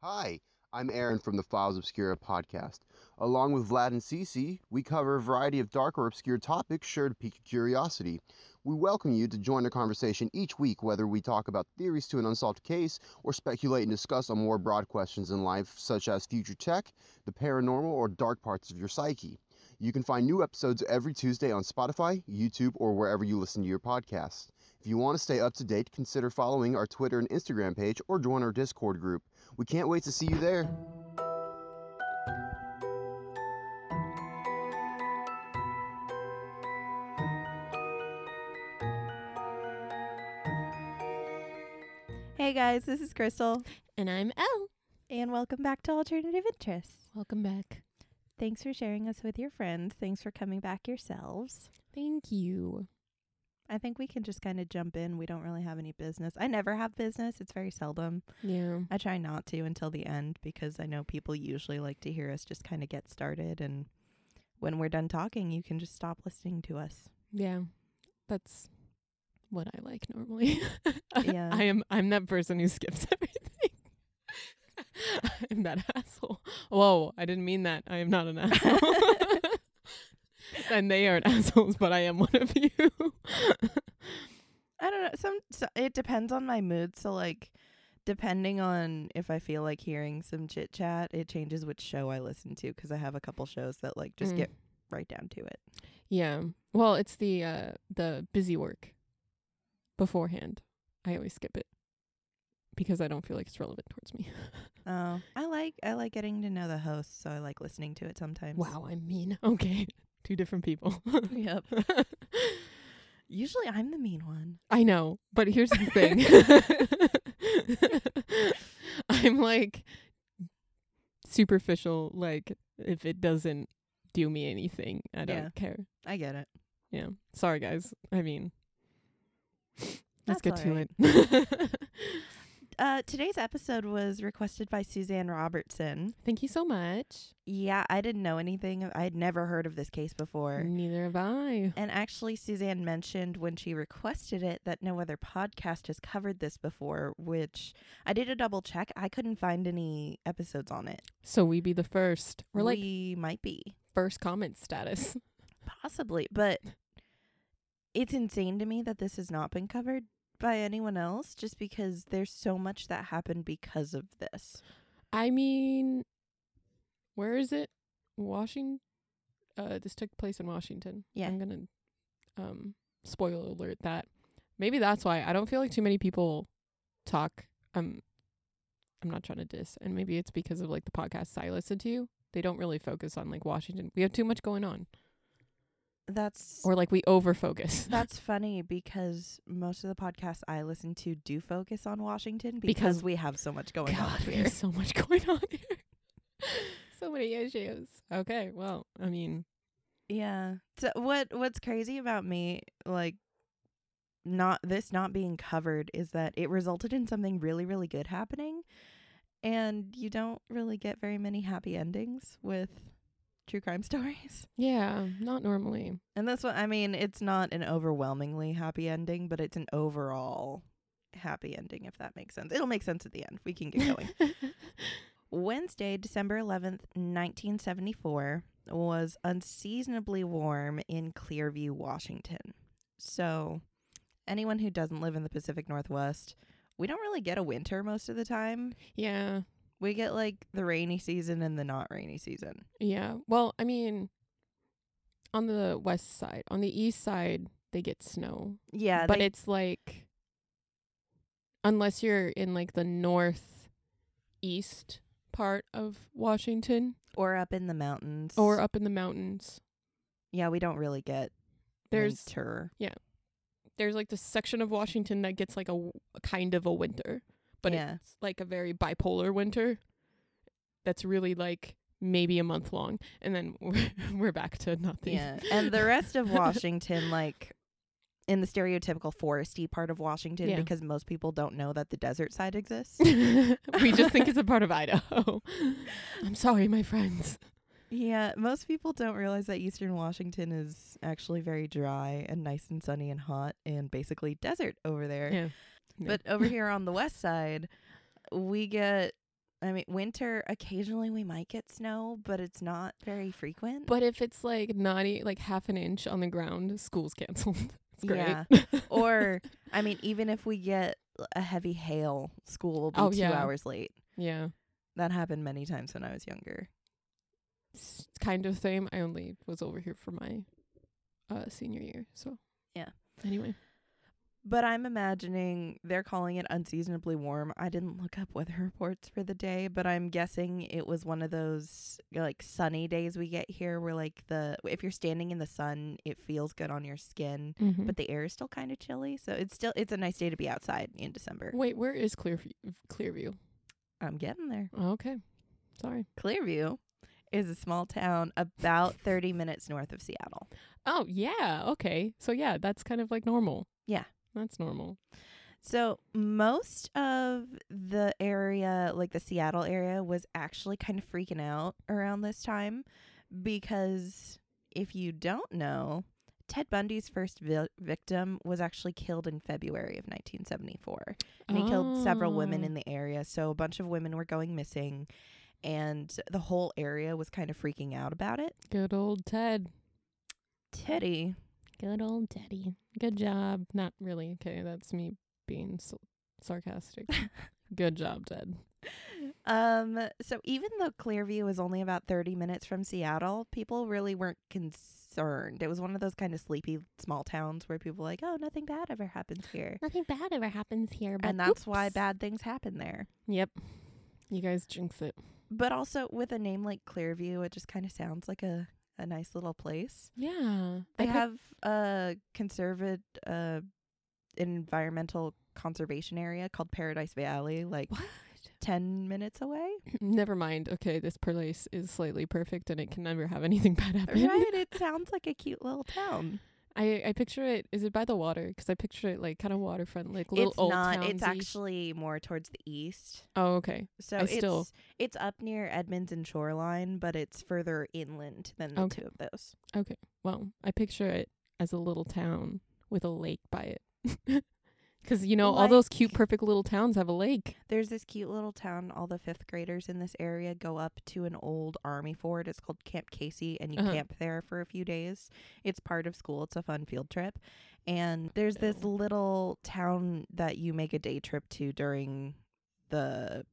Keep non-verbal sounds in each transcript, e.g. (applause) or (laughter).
Hi, I'm Aaron from the Files Obscura podcast. Along with Vlad and Cece, we cover a variety of dark or obscure topics sure to pique your curiosity. We welcome you to join the conversation each week, whether we talk about theories to an unsolved case or speculate and discuss on more broad questions in life, such as future tech, the paranormal, or dark parts of your psyche. You can find new episodes every Tuesday on Spotify, YouTube, or wherever you listen to your podcasts. If you want to stay up to date, consider following our Twitter and Instagram page or join our Discord group. We can't wait to see you there. Hey guys, this is Crystal, And I'm Elle. and welcome back to Alternative Interests. Welcome back. Thanks for sharing us with your friends. Thanks for coming back yourselves. Thank you. I think we can just kind of jump in. We don't really have any business. I never have business, it's very seldom. Yeah. I try not to until the end because I know people usually like to hear us just kind of get started. And when we're done talking, you can just stop listening to us. Yeah. That's what I like normally. (laughs) Yeah. I am I'm that person who skips (laughs) everything. (laughs) I'm that asshole. Whoa, I didn't mean that. I am not an asshole. And they aren't (laughs) assholes, but I am one of you. I don't know. Some so it depends on my mood. So like depending on if I feel like hearing some chit chat, it changes which show I listen to because I have a couple shows that like just Mm. get right down to it. Yeah. Well, it's the uh the busy work beforehand. I always skip it because I don't feel like it's relevant towards me. (laughs) Oh, I like I like getting to know the host, so I like listening to it sometimes. Wow, I'm mean. (laughs) Okay. Two different people. Yep. (laughs) Usually I'm the mean one. I know, but here's the thing. (laughs) I'm like superficial like if it doesn't do me anything, I don't Yeah. care. I get it. Yeah. Sorry guys. I mean let's get to alright. it. (laughs) Uh, today's episode was requested by Suzanne Robertson. Thank you so much. Yeah, I didn't know anything. I had never heard of this case before. Neither have I. And actually, Suzanne mentioned when she requested it that no other podcast has covered this before, which I did a double check. I couldn't find any episodes on it. So we be the first. We're like we might be, first comment status. possibly, but it's insane to me that this has not been covered by anyone else just because there's so much that happened because of this. I mean, where is it? Washington. Uh, this took place in Washington. Yeah. I'm gonna um spoiler alert that. Maybe that's why I don't feel like too many people talk. Um, I'm not trying to diss, and maybe it's because of like the podcasts I listen to. They don't really focus on like Washington. We have too much going on, That's or like we over focus. (laughs) That's funny because most of the podcasts I listen to do focus on Washington because, Because- we have so much going on God, we here. have so much (laughs) going on here. (laughs) so many issues. Okay, well, I mean, Yeah. So what what's crazy about me like not this not being covered is that it resulted in something really really good happening and you don't really get very many happy endings with true crime (laughs) stories. yeah, not normally. And this one I mean it's not an overwhelmingly happy ending, but it's an overall happy ending if that makes sense. It'll make sense at the end. We can get going. (laughs) Wednesday, December 11th, 1974, was unseasonably warm in Clearview, Washington. So, anyone who doesn't live in the Pacific Northwest, we don't really get a winter most of the time. yeah, We get like the rainy season and the not rainy season. yeah. Well, I mean, on the west side, on the east side, they get snow, Yeah, but they- it's like unless you're in like the northeast part of Washington or up in the mountains. or up in the mountains. yeah, we don't really get There's winter. Yeah. There's like this section of Washington that gets like a kind of a winter, but Yeah. it's like a very bipolar winter. That's really like maybe a month long, and then (laughs) we're, we're back to nothing. Yeah, and the rest of (laughs) Washington, like in the stereotypical foresty part of Washington, Yeah. because most people don't know that the desert side exists. (laughs) we just think it's a part of Idaho. I'm sorry, my friends. Yeah, most people don't realize that Eastern Washington is actually very dry and nice and sunny and hot and basically desert over there. Yeah. (laughs) But over here on the west side, we get I mean, winter occasionally we might get snow, but it's not very frequent. But if it's like not e- like half an inch on the ground, school's canceled. (laughs) it's great. Yeah. (laughs) or I mean, even if we get a heavy hail, school will be Oh, two yeah. hours late. yeah. That happened many times when I was younger. It's kind of same. I only was over here for my uh senior year. So Yeah. Anyway. But I'm imagining they're calling it unseasonably warm. I didn't look up weather (laughs) reports for the day, but I'm guessing it was one of those like sunny days we get here where like the if you're standing in the sun, it feels good on your skin, Mm-hmm. but the air is still kind of chilly. So it's still it's a nice day to be outside in December. Wait, where is Clearview? Clearview. I'm getting there. Okay. Sorry. Clearview is a small town about 30 minutes north of Seattle. Oh yeah. Okay. So yeah, that's kind of like normal. Yeah. That's normal. So most of the area, like the Seattle area, was actually kind of freaking out around this time because if you don't know, Ted Bundy's first vi- victim was actually killed in February of 1974. And he killed several women Oh. in the area. So a bunch of women were going missing and the whole area was kind of freaking out about it. Good old Ted. Teddy. Good old daddy. Good job. Not really. Okay, that's me being s sarcastic. (laughs) Good job, Ted. Um so even though Clearview is only about 30 minutes from Seattle, people really weren't concerned. It was one of those kind of sleepy small towns where people were like, "Oh, nothing bad ever happens here." Nothing bad ever happens here, and that's why bad things happen there. Yep. You guys jinx it. But also with a name like Clearview, it just kind of sounds like a a nice little place. Yeah. They I have a conserved, uh environmental conservation area called Paradise Valley like What? 10 minutes away. (laughs) Never mind. Okay, this place is slightly perfect and it can never have anything (laughs) bad happen. Right? It (laughs) sounds like a cute little town. I I picture it. Is it by the water? 'Cause I picture it like kind of waterfront, like little it's old not. It's actually more towards the east. Oh, okay. So I it's still- it's up near Edmonton shoreline, but it's further inland than the Okay. two of those. Okay. Well, I picture it as a little town with a lake by it. (laughs) 'Cause you know all those cute, perfect little towns have a lake. There's this cute little town. All the fifth graders in this area go up to an old army fort. It's called Camp Casey, and you Uh-huh. camp there for a few days. It's part of school. It's a fun field trip. And there's this little town that you make a day trip to during the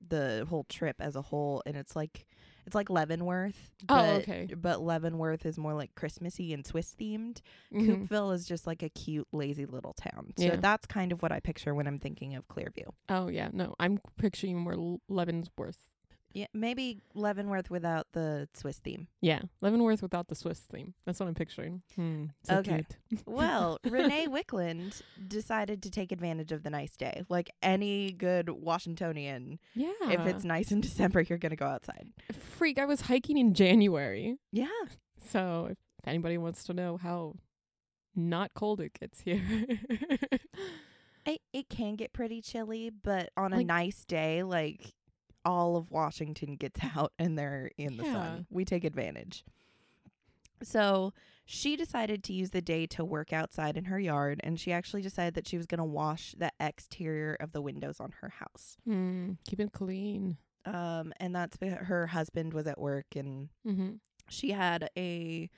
the whole trip as a whole, and it's like it's like Leavenworth. Oh, but, okay. But Leavenworth is more like Christmassy and Swiss themed. Mhm. Coupeville is just like a cute, lazy little town. So Yeah. that's kind of what I picture when I'm thinking of Clearview. Oh yeah, no, I'm picturing more Leavenworth. Yeah, maybe Leavenworth without the Swiss theme. Yeah, Leavenworth without the Swiss theme. That's what I'm picturing. Hmm, so Okay. (laughs) Well, Renee (laughs) Wicklund decided to take advantage of the nice day. Like any good Washingtonian, Yeah. if it's nice in December, you're going to go outside. freak, I was hiking in January. Yeah. So if anybody wants to know how not cold it gets here, (laughs) It, it can get pretty chilly, but on a Like- nice day, like all of Washington gets (laughs) out and they're in the Yeah. sun. We take advantage. So she decided to use the day to work outside in her yard, and she actually decided that she was going to wash the exterior of the windows on her house. Hmm, keep it clean. Um, and that's her husband was at work, and Mm-hmm. she had a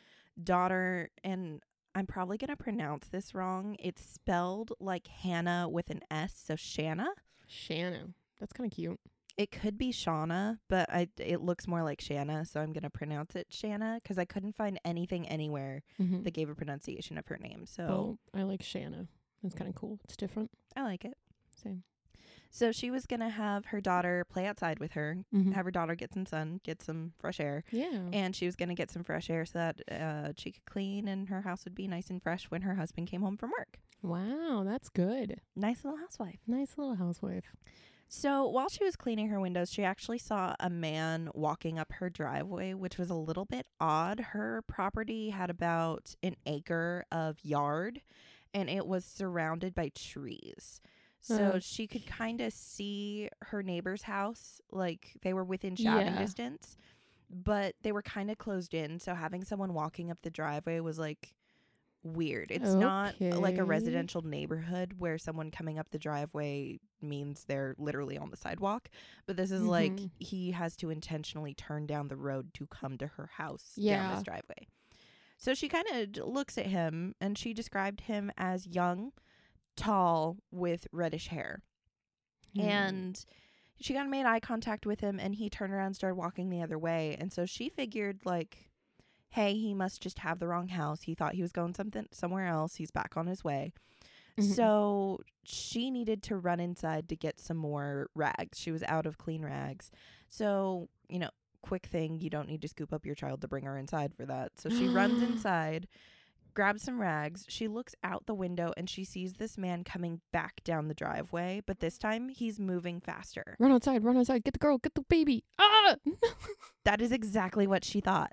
daughter, and I'm probably going to pronounce this wrong. It's spelled like Hannah with an S, so Shanna. Shannon, that's kind of cute. It could be Shauna, but I it looks more like Shanna, so I'm gonna pronounce it Shanna because I couldn't find anything anywhere Mm-hmm. that gave a pronunciation of her name. So well, I like Shanna. That's kind of cool. It's different. I like it. Same. So she was gonna have her daughter play outside with her, Mm-hmm. have her daughter get some sun, get some fresh air, Yeah. and she was gonna get some fresh air so that uh, she could clean and her house would be nice and fresh when her husband came home from work. wow, that's good. Nice little housewife. Nice little housewife. So while she was cleaning her windows, she actually saw a man walking up her driveway, which was a little bit odd. Her property had about an acre of yard and it was surrounded by trees. So she could kind of see her neighbor's house, like they were within shouting Yeah. distance, but they were kind of closed in. So having someone walking up the driveway was like weird. It's not uh, like a residential neighborhood where someone coming up the driveway means they're literally on the sidewalk, but this is like Mhm. he has to intentionally turn down the road to come to her house down Yeah. this driveway. So she kind of looks at him and she described him as young, tall, with reddish hair. Hmm. And she kind of made eye contact with him and he turned around and started walking the other way. And so she figured like hey, he must just have the wrong house. He thought he was going something somewhere else. He's back on his way. Mhm. So she needed to run inside to get some more rags. She was out of clean rags. So, you know, quick thing, you don't need to scoop up your child to bring her inside for that. So she runs (gasps) inside, grabs some rags. She looks out the window and she sees this man coming back down the driveway, but this time he's moving faster. run outside, run outside, get the girl, get the baby. Ah! (laughs) That is exactly what she thought.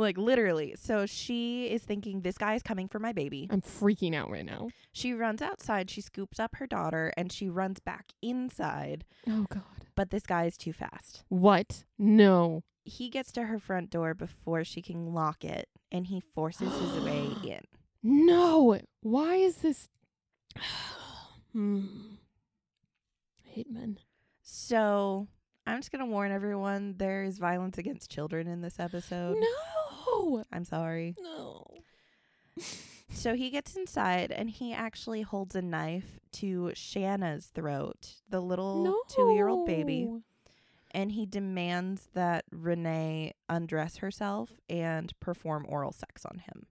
Like literally. So she is thinking this guy is coming for my baby. I'm freaking out right now. She runs outside, she scoops up her daughter and she runs back inside, Oh god. but this guy is too fast. What? No. He gets to her front door before she can lock it and he forces his way (gasps) in. No. Why is this (sighs) hmm. I hate men. So, I'm just going to warn everyone there is violence against children in this episode. No. I'm sorry. No. (laughs) So he gets inside and he actually holds a knife to Shanna's throat, the little No. two year old baby, and he demands that Renee undress herself and perform oral sex on him,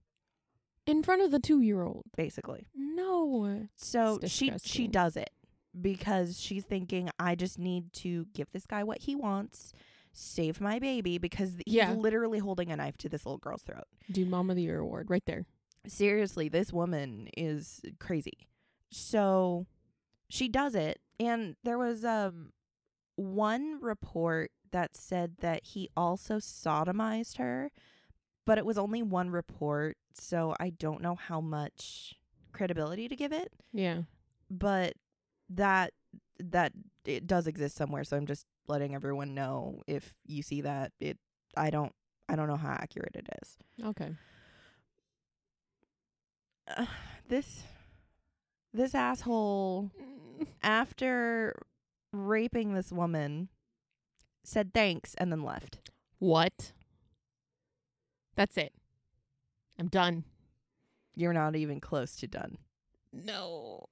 In front of the two year old. basically. No. So she she does it because she's thinking, I just need to give this guy what he wants, save my baby, because he's Yeah. literally holding a knife to this little girl's throat. Dude, Mom of the Year award right there. seriously, this woman is crazy. So she does it, and there was um one report that said that he also sodomized her, but it was only one report, so I don't know how much credibility to give it, Yeah. but that that it does exist somewhere, so I'm just letting everyone know if you see that it I don't I don't know how accurate it is. Okay. uh, this this asshole after raping this woman said thanks and then left. What? That's it. I'm done. You're not even close to done. No.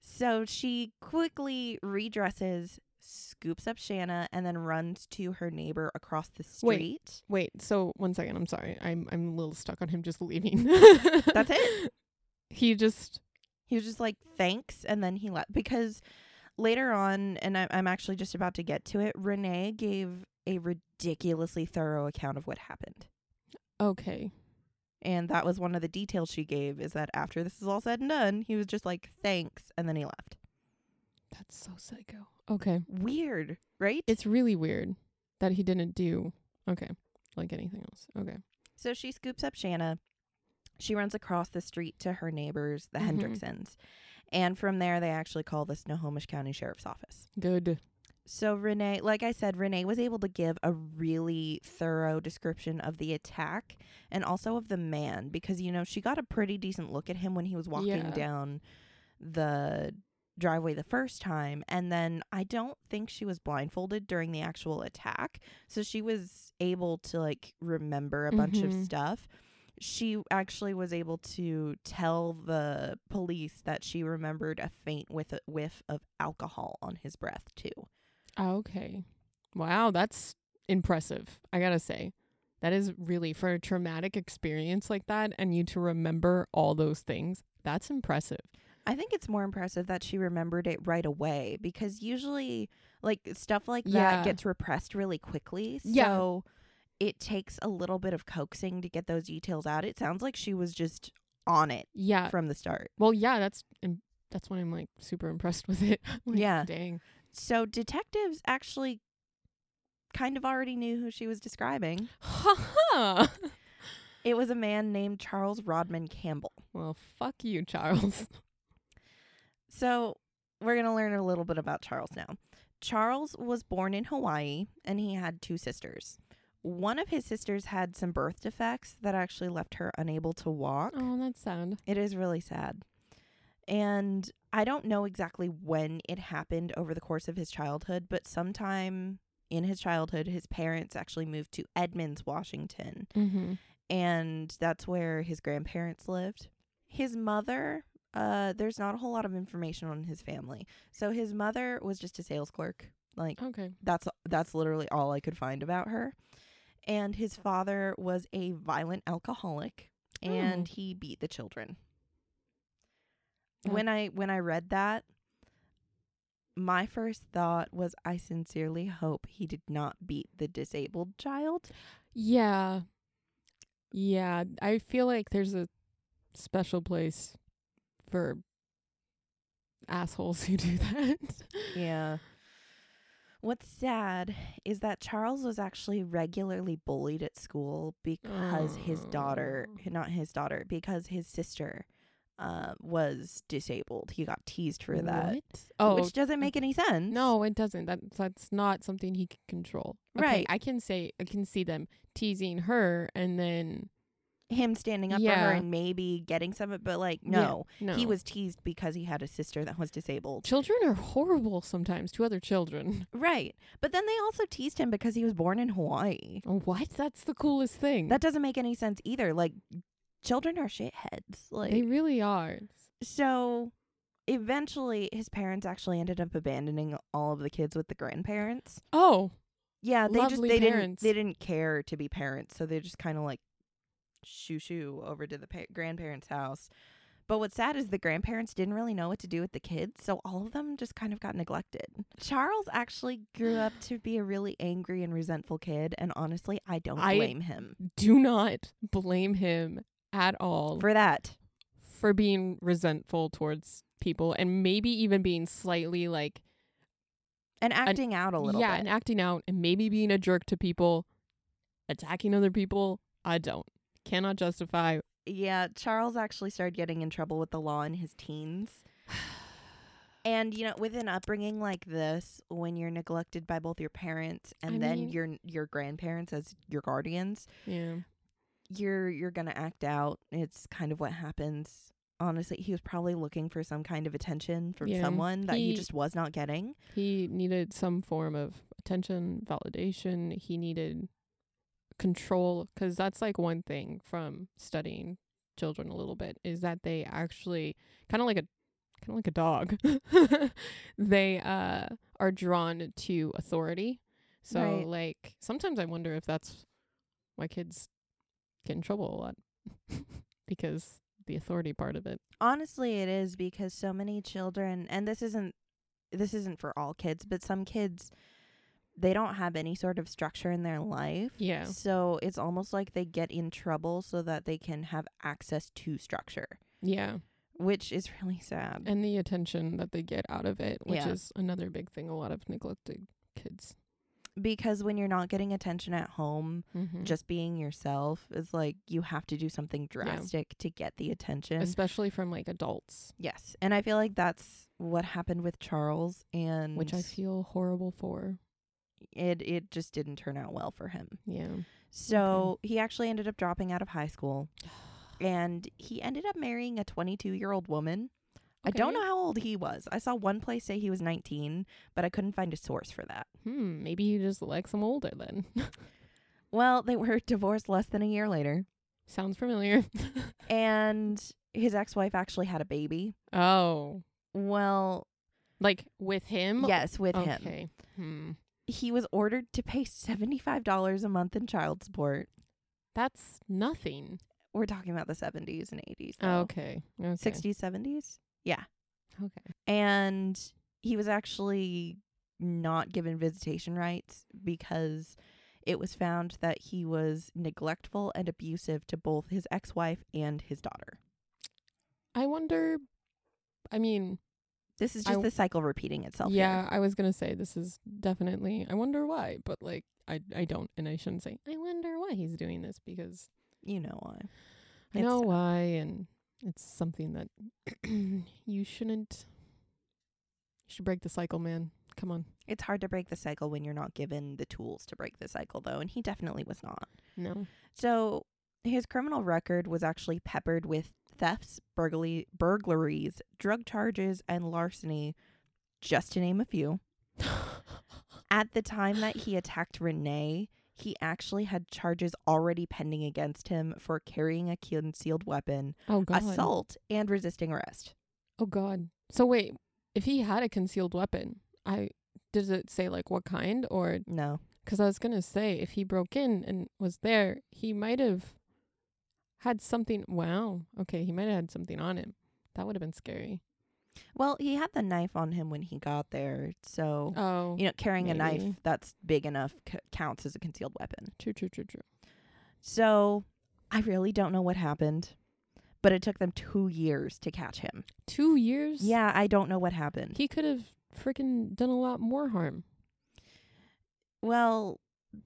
So she quickly redresses, scoops up Shanna, and then runs to her neighbor across the Wait. street. Wait, so one second, I'm sorry. I'm I'm a little stuck on him just leaving. That's it. (laughs) He just He was just like, thanks, and then he left. Because later on, and I, I'm actually just about to get to it, Renee gave a ridiculously thorough account of what happened. okay. And that was one of the details she gave is that after this is all said and done, he was just like, thanks, and then he left. That's so psycho. Okay. Weird, right? It's really weird that he didn't do okay, like anything else. Okay. so she scoops up Shanna. She runs across the street to her neighbors, the Mhm. Hendricksons. And from there, they actually call the Snohomish County Sheriff's Office. Good. So Renee, like I said, Renee was able to give a really thorough description of the attack and also of the man because you know she got a pretty decent look at him when he was walking Yeah. down the driveway the first time and then I don't think she was blindfolded during the actual attack so she was able to like remember a bunch of Mhm. stuff she actually was able to tell the police that she remembered a faint with a whiff of alcohol on his breath too Okay. Wow, that's impressive. I got to say. That is really for a traumatic experience like that and you to remember all those things. That's impressive. I think it's more impressive that she remembered it right away because usually, like, stuff like Yeah. that gets repressed really quickly. Yeah. So it takes a little bit of coaxing to get those details out. It sounds like she was just on it Yeah. from the start. Well, yeah, that's that's when I'm like super impressed (laughs) with it. Like, Yeah. Dang. So detectives actually kind of already knew who she was describing. (laughs) It was a man named Charles Rodman Campbell. Well, fuck you, Charles. (laughs) So we're going to learn a little bit about Charles now. Charles was born in Hawaii and he had two sisters. One of his sisters had some birth defects that actually left her unable to walk. Oh, that's sad. It is really sad. And I don't know exactly when it happened over the course of his childhood, but sometime in his childhood, his parents actually moved to Edmonds, Washington. Mm-hmm. And that's where his grandparents lived. His mother, uh, there's not a whole lot of information on his family. So his mother was just a sales clerk. Like Okay. that's that's literally all I could find about her. And his father was a violent alcoholic and Oh. he beat the children. That- When I when I read that, my first thought was I sincerely hope he did not beat the disabled child. Yeah. Yeah. I feel like there's a special place for assholes who do (laughs) that. Yeah. What's sad is that Charles was actually regularly bullied at school because his daughter, Oh. not his daughter, because his sister uh, was disabled. He got teased for that, What? Oh, which doesn't make any sense. no, it doesn't. That that's not something he can control. Okay, Right. I can say I can see them teasing her and then him standing up for her Yeah. and maybe getting some of it, but like, Yeah, no, no. he was teased because he had a sister that was disabled. Children are horrible sometimes to other children. (laughs) Right. But then they also teased him because he was born in Hawaii. Oh, what? That's the coolest thing. That doesn't make any sense either. Like, children are shitheads. Like, they really are. So eventually his parents actually ended up abandoning all of the kids with the grandparents. Oh, Yeah, they just they parents. didn't they didn't care to be parents, so they just kind of like shoo shoo over to the pa- grandparents' house. But what's sad is the grandparents didn't really know what to do with the kids, so all of them just kind of got neglected. Charles actually grew up to be a really angry and resentful kid, and honestly, I don't I- blame him do not blame him at all for that. for being resentful towards people and maybe even being slightly like And acting out a little yeah bit. and acting out and maybe being a jerk to people attacking other people i don't cannot justify Yeah, Charles actually started getting in trouble with the law in his teens. (sighs) And you know, with an upbringing like this, when you're neglected by both your parents and I then mean- your your grandparents as your guardians, yeah you're you're going to act out. It's kind of what happens. Honestly, he was probably looking for some kind of attention from Yeah, someone that he, he- just was not getting. he needed some form of attention validation he needed control because that's like one thing from studying children a little bit is that they actually kind of like a kind of like a dog (laughs) they uh are drawn to authority so Right. like sometimes i wonder if that's why kids get in trouble a lot (laughs) because the authority part of it Honestly, it is because so many children and this isn't this isn't for all kids, but some kids they don't have any sort of structure in their life. yeah So it's almost like they get in trouble so that they can have access to structure, yeah which is really sad. and the attention that they get out of it, which Yeah. is another big thing a lot of neglected kids. because when you're not getting attention at home, Mm-hmm. just being yourself is like you have to do something drastic to get the attention. especially from like adults, yes. And I feel like that's what happened with Charles and which I feel horrible for. It it just didn't turn out well for him. Yeah. So he actually ended up dropping out of high school (sighs) and he ended up marrying a 22 year old woman. I don't know how old he was. I saw one place say he was 19, but I couldn't find a source for that. Hmm. Maybe he just likes them older then. (laughs) Well, they were divorced less than a year later, Sounds familiar. (laughs) and his ex wife actually had a baby. oh, Well, like with him? yes, with him. Okay. Hmm. He was ordered to pay $75 a month in child support. That's nothing. We're talking about the 70s and 80s. Oh, though. okay. Okay. 60s, 70s. Yeah. Okay. and he was actually not given visitation rights because it was found that he was neglectful and abusive to both his ex-wife and his daughter. I wonder. I mean, This is just w- the cycle repeating itself. yeah, I was gonna say this is definitely. I wonder why, but like, I I don't, and I shouldn't say. I wonder why he's doing this because you know why. I know sad. why, and it's something that (clears throat) you shouldn't. You should break the cycle, man. Come on. It's hard to break the cycle when you're not given the tools to break the cycle, though, and he definitely was not. No. So his criminal record was actually peppered with thefts, burglary, burglaries, drug charges, and larceny, just to name a few. At the time that he attacked Renee, he actually had charges already pending against him for carrying a concealed weapon, oh god. assault, and resisting arrest. Oh god. So wait, if he had a concealed weapon, I does it say like what kind or No. cuz I was going to say if he broke in and was there, he might have had something wow. Okay, he might have had something on him. That would have been scary. Well, he had the knife on him when he got there, so Oh. you know, carrying a knife that's big enough c- counts as a concealed weapon. True, true, true, true. So I really don't know what happened, but it took them two years to catch him. 2 years? Yeah, I don't know what happened. He could have freaking done a lot more harm. well,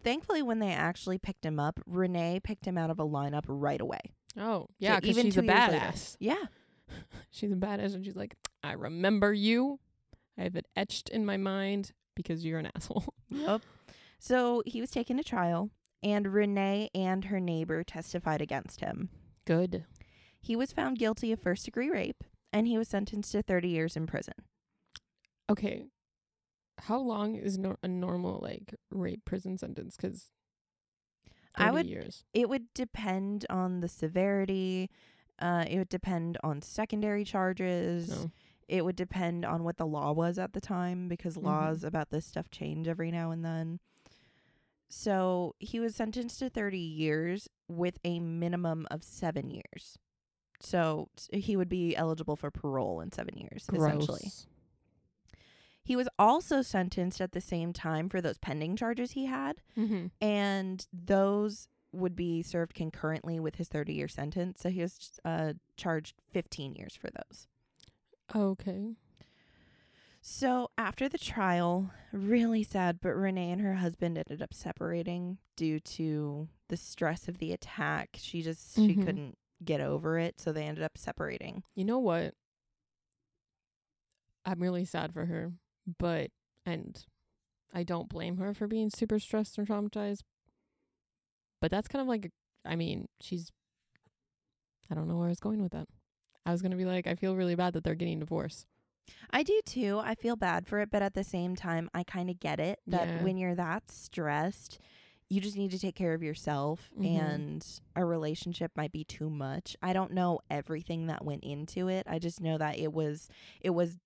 thankfully, when they actually picked him up, Renee picked him out of a lineup right away. Oh, yeah, cuz even she's a years later. badass. Yeah. (laughs) she's a badass and she's like, "I remember you. I have it etched in my mind because you're an (laughs) asshole." Yep. So he was taken to trial, and Renee and her neighbor testified against him. Good. He was found guilty of first degree rape, and he was sentenced to 30 years in prison. Okay. How long is nor- a normal like rape prison sentence? Because I would years. It would depend on the severity. Uh, it would depend on secondary charges. No. It would depend on what the law was at the time because Mhm. laws about this stuff change every now and then. So he was sentenced to 30 years with a minimum of seven years. So he would be eligible for parole in seven years, essentially. He was also sentenced at the same time for those pending charges he had, Mm-hmm. and those would be served concurrently with his 30 year sentence. So he was uh, charged 15 years for those. Okay. So after the trial, really sad, but Renee and her husband ended up separating due to the stress of the attack. She just she Mhm. couldn't get over it, so they ended up separating. You know what? I'm really sad for her, but and I don't blame her for being super stressed and traumatized. But that's kind of like I mean, she's I don't know where I was going with that. I was going to be like I feel really bad that they're getting divorced. I do too. I feel bad for it, but at the same time, I kind of get it that Yeah. when you're that stressed, you just need to take care of yourself Mhm. and a relationship might be too much. I don't know everything that went into it. I just know that it was it was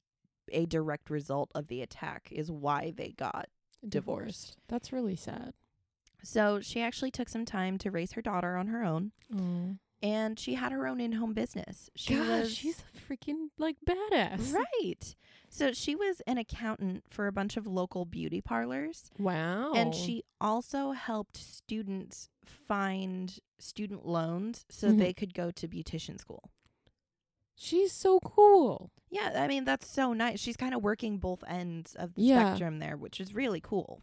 a direct result of the attack is why they got divorced. That's really sad. So she actually took some time to raise her daughter on her own, Oh. and she had her own in-home business. She Gosh, was she's a freaking like badass. right. So she was an accountant for a bunch of local beauty parlors, Wow. and she also helped students find student loans so Mhm. they could go to beautician school. She's so cool. Yeah, I mean that's so nice. She's kind of working both ends of the Yeah. spectrum there, which is really cool.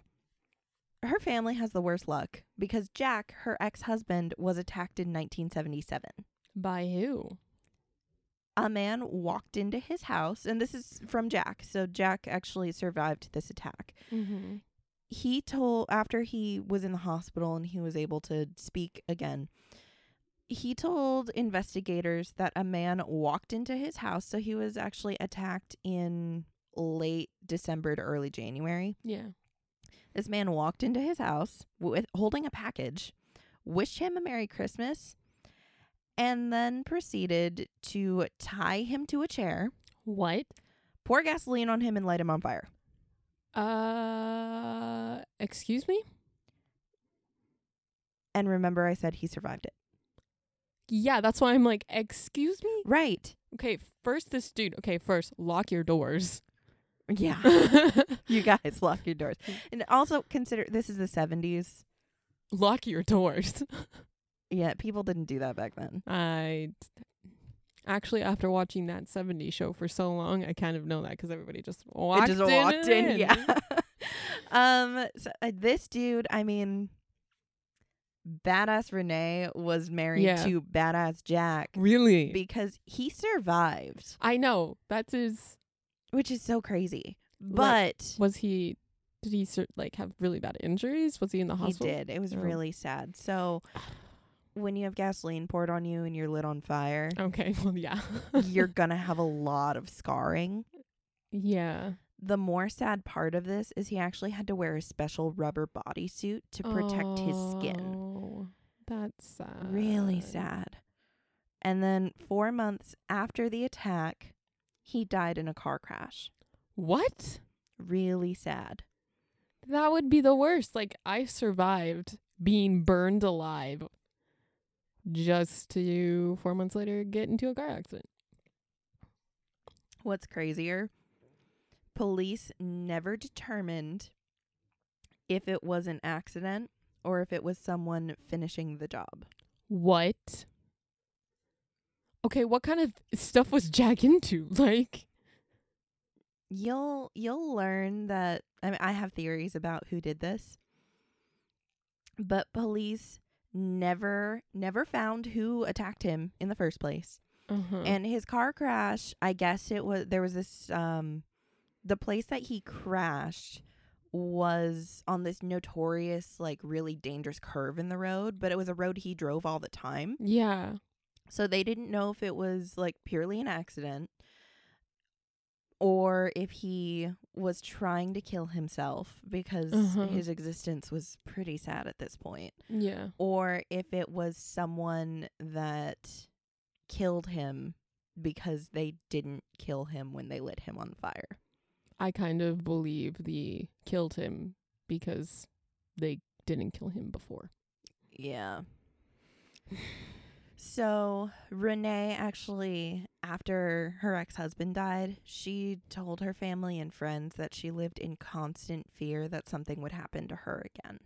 Her family has the worst luck because Jack, her ex-husband, was attacked in 1977. By who? a man walked into his house, and this is from Jack. So Jack actually survived this attack. Mm-hmm. He told after he was in the hospital and he was able to speak again. He told investigators that a man walked into his house. So he was actually attacked in late December to early January. Yeah. This man walked into his house with holding a package, wished him a Merry Christmas, and then proceeded to tie him to a chair, What? pour gasoline on him, and light him on fire. Uh, excuse me? And remember, I said he survived it. Yeah, that's why I'm like, excuse me? Right. Okay, first this dude. Okay, first, lock your doors. Yeah. (laughs) you guys lock your doors. And also consider this is the 70s. lock your doors. (laughs) Yeah, people didn't do that back then. I actually, after watching that 70s show for so long, I kind of know that because everybody just walked it just in. walked in. and Yeah. (laughs) um. So uh, this dude, I mean, badass Renee was married Yeah. to badass Jack Really? because he survived, I know. That is. his which is so crazy. But Was he? Did he like have really bad injuries? Was he in the hospital? he did. It was Oh. really sad. So (sighs) when you have gasoline poured on you and you're lit on fire, Okay. (laughs) Well, yeah. you're (laughs) going to have a lot of scarring. yeah. The more sad part of this is he actually had to wear a special rubber bodysuit to protect his skin. Oh, That's sad. Really sad. And then 4 months after the attack, he died in a car crash. What? Really sad. That would be the worst. Like I survived being burned alive just to 4 months later get into a car accident. What's crazier? Police never determined if it was an accident or if it was someone finishing the job. What? Okay, what kind of stuff was Jack into? (laughs) Like You'll you'll learn that I mean I have theories about who did this. But police never never found who attacked him in the first place. uh-huh. And his car crash, I guess it was there was this um the place that he crashed was on this notorious like really dangerous curve in the road, but it was a road he drove all the time. yeah. So they didn't know if it was like purely an accident or if he was trying to kill himself because Uh-huh. his existence was pretty sad at this point Yeah. or if it was someone that killed him because they didn't kill him when they lit him on fire. I kind of believe the killed him because they didn't kill him before. Yeah. (sighs) So, Renee actually, after her ex husband died, she told her family and friends that she lived in constant fear that something would happen to her again.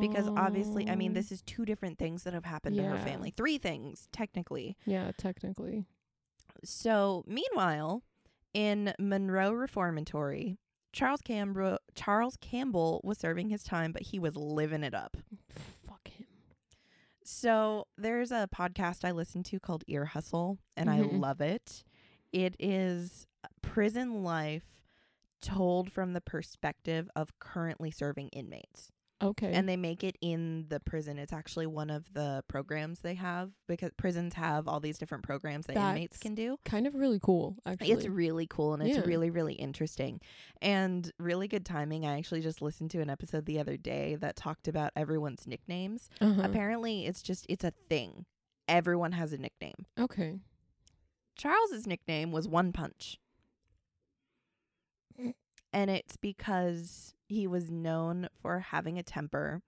Because obviously, I mean, this is two different things that have happened to her family. Three things, technically. Yeah, technically. So, meanwhile, in Monroe Reformatory, Charles Campbell Charles Campbell was serving his time, but he was living it up. Fuck him. So, there's a podcast I listen to called Ear Hustle, and I Mhm. love it. It is prison life told from the perspective of currently serving inmates. Okay. And they make it in the prison. It's actually one of the programs they have because prisons have all these different programs that inmates can do. kind of really cool, actually. It's really cool and it's Yeah. really, really interesting. And really good timing. I actually just listened to an episode the other day that talked about everyone's nicknames. uh-huh. Apparently, it's just, it's a thing. Everyone has a nickname. Okay. Charles's nickname was One Punch. And it's because he was known for having a temper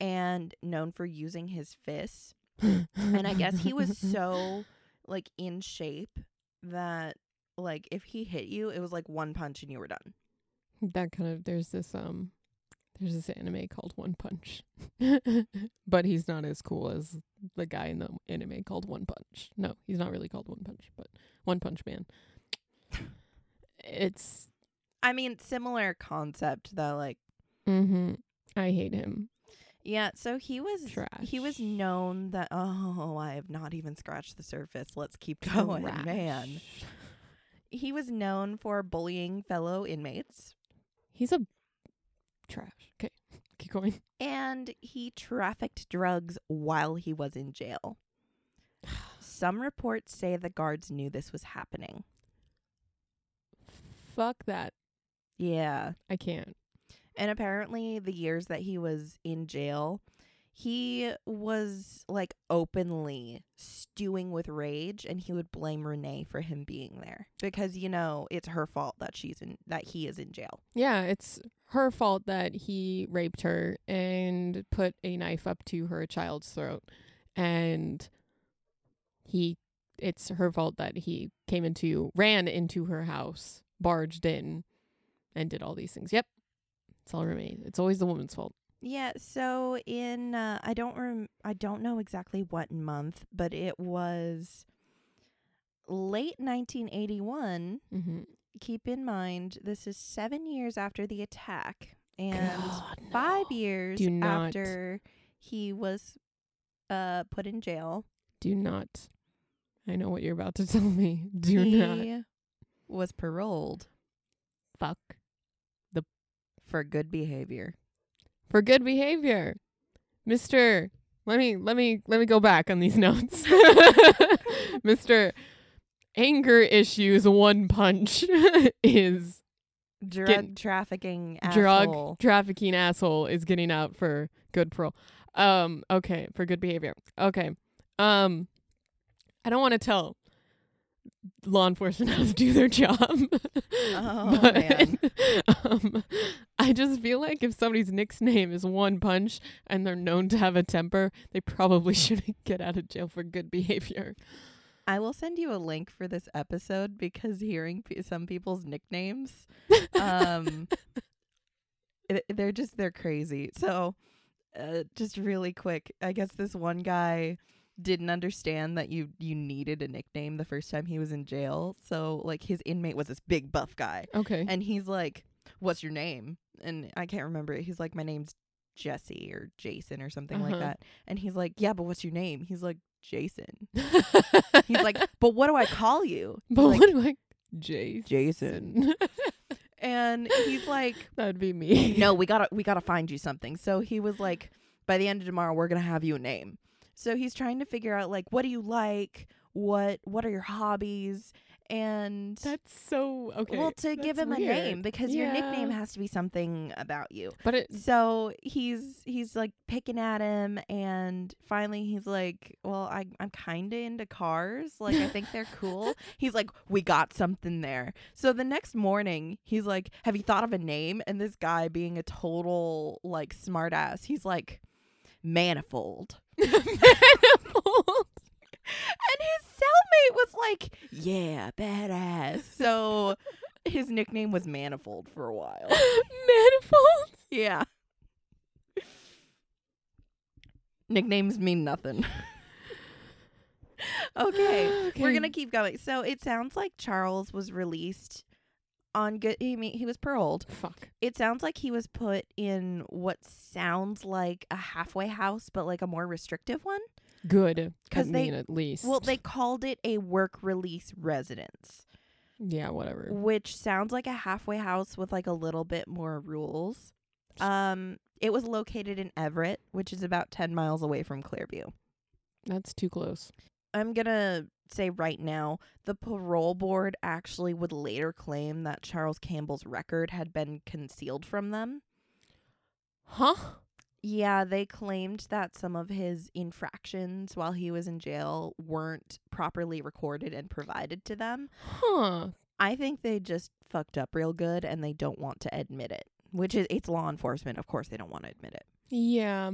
and known for using his fists. And I guess he was (laughs) so like in shape that like if he hit you, it was like one punch and you were done. that kind of there's this um there's this anime called One Punch. (laughs) but he's not as cool as the guy in the anime called One Punch. No, he's not really called One Punch, but One Punch Man. (laughs) It's I mean, similar concept though. Like, mm-hmm. I hate him. yeah. So he was Trash. he was known that. Oh, I have not even scratched the surface. Let's keep (laughs) going, man. He was known for bullying fellow inmates, He's a trash. Okay. (laughs) Keep going. and he trafficked drugs while he was in jail. (sighs) Some reports say the guards knew this was happening. Fuck that. Yeah. I can't. And apparently, the years that he was in jail, he was like openly stewing with rage, and he would blame Renee for him being there because you know it's her fault that she's in that he is in jail. Yeah, it's her fault that he raped her and put a knife up to her child's throat. And he it's her fault that he came into ran into her house, barged in and did all these things. Yep. It's all remains. It's always the woman's fault. Yeah. So in uh, I don't rem- I don't know exactly what month, but it was late 1981. Mhm. Keep in mind this is seven years after the attack and. God, five no. years Do not. after he was uh put in jail. Do not. I know what you're about to (laughs) tell me. Do he not. was paroled. fuck For good behavior. for good behavior. Mr. Let me let me let me go back on these (laughs) notes. (laughs) Mr. Anger issues one punch (laughs) is Drug Get- trafficking drug trafficking asshole is getting out for good parole. Um okay, for good behavior. Okay. Um I don't want to tell law enforcement (laughs) how to do their job. (laughs) Oh, but man. (laughs) um I just feel like if somebody's nickname is one punch and they're known to have a temper, they probably shouldn't get out of jail for good behavior. I will send you a link for this episode because hearing p- some people's nicknames, um, it, they're just they're crazy. So, uh, just really quick, I guess this one guy didn't understand that you you needed a nickname the first time he was in jail. So, like his inmate was this big buff guy, Okay. and he's like, "What's your name?" And I can't remember it. He's like, "My name's Jesse or Jason or something like Uh-huh. that." And he's like, "Yeah, but what's your name?" He's like, "Jason." (laughs) He's like, "But what do I call you?" but like, what do I (laughs) Jason. Jason. and he's like, (laughs) That'd be me. "No, we gotta we gotta find you something." So he was like, "By the end of tomorrow, we're gonna have you a name." So he's trying to figure out like, what do you like? What what are your hobbies? And That's so okay. well, to give him a name because your nickname has to be something about you. But it So he's he's like picking at him, and finally he's like, "Well, I I'm kind of into cars. Like I think they're cool." (laughs) he's like, "We got something there." So the next morning, he's like, "Have you thought of a name?" And this guy, being a total like smartass, he's like, "Manifold." (laughs) manifold. And his cellmate was like, "Yeah, badass." So his nickname was Manifold for a while. (laughs) manifold. Yeah. Nicknames mean nothing. (laughs) okay, we're gonna keep going. So it sounds like Charles was released on good. He mean he was paroled. fuck. It sounds like he was put in what sounds like a halfway house, but like a more restrictive one. Good. I they- mean, at least. Well, they called it a work release residence, Yeah, whatever. which sounds like a halfway house with like a little bit more rules. Um, it was located in Everett, which is about 10 miles away from Clearview. That's too close. I'm going to say right now, the parole board actually would later claim that Charles Campbell's record had been concealed from them. Huh? Yeah, they claimed that some of his infractions while he was in jail weren't properly recorded and provided to them. Huh. I think they just fucked up real good and they don't want to admit it. Which is it's law enforcement, of course they don't want to admit it. Yeah.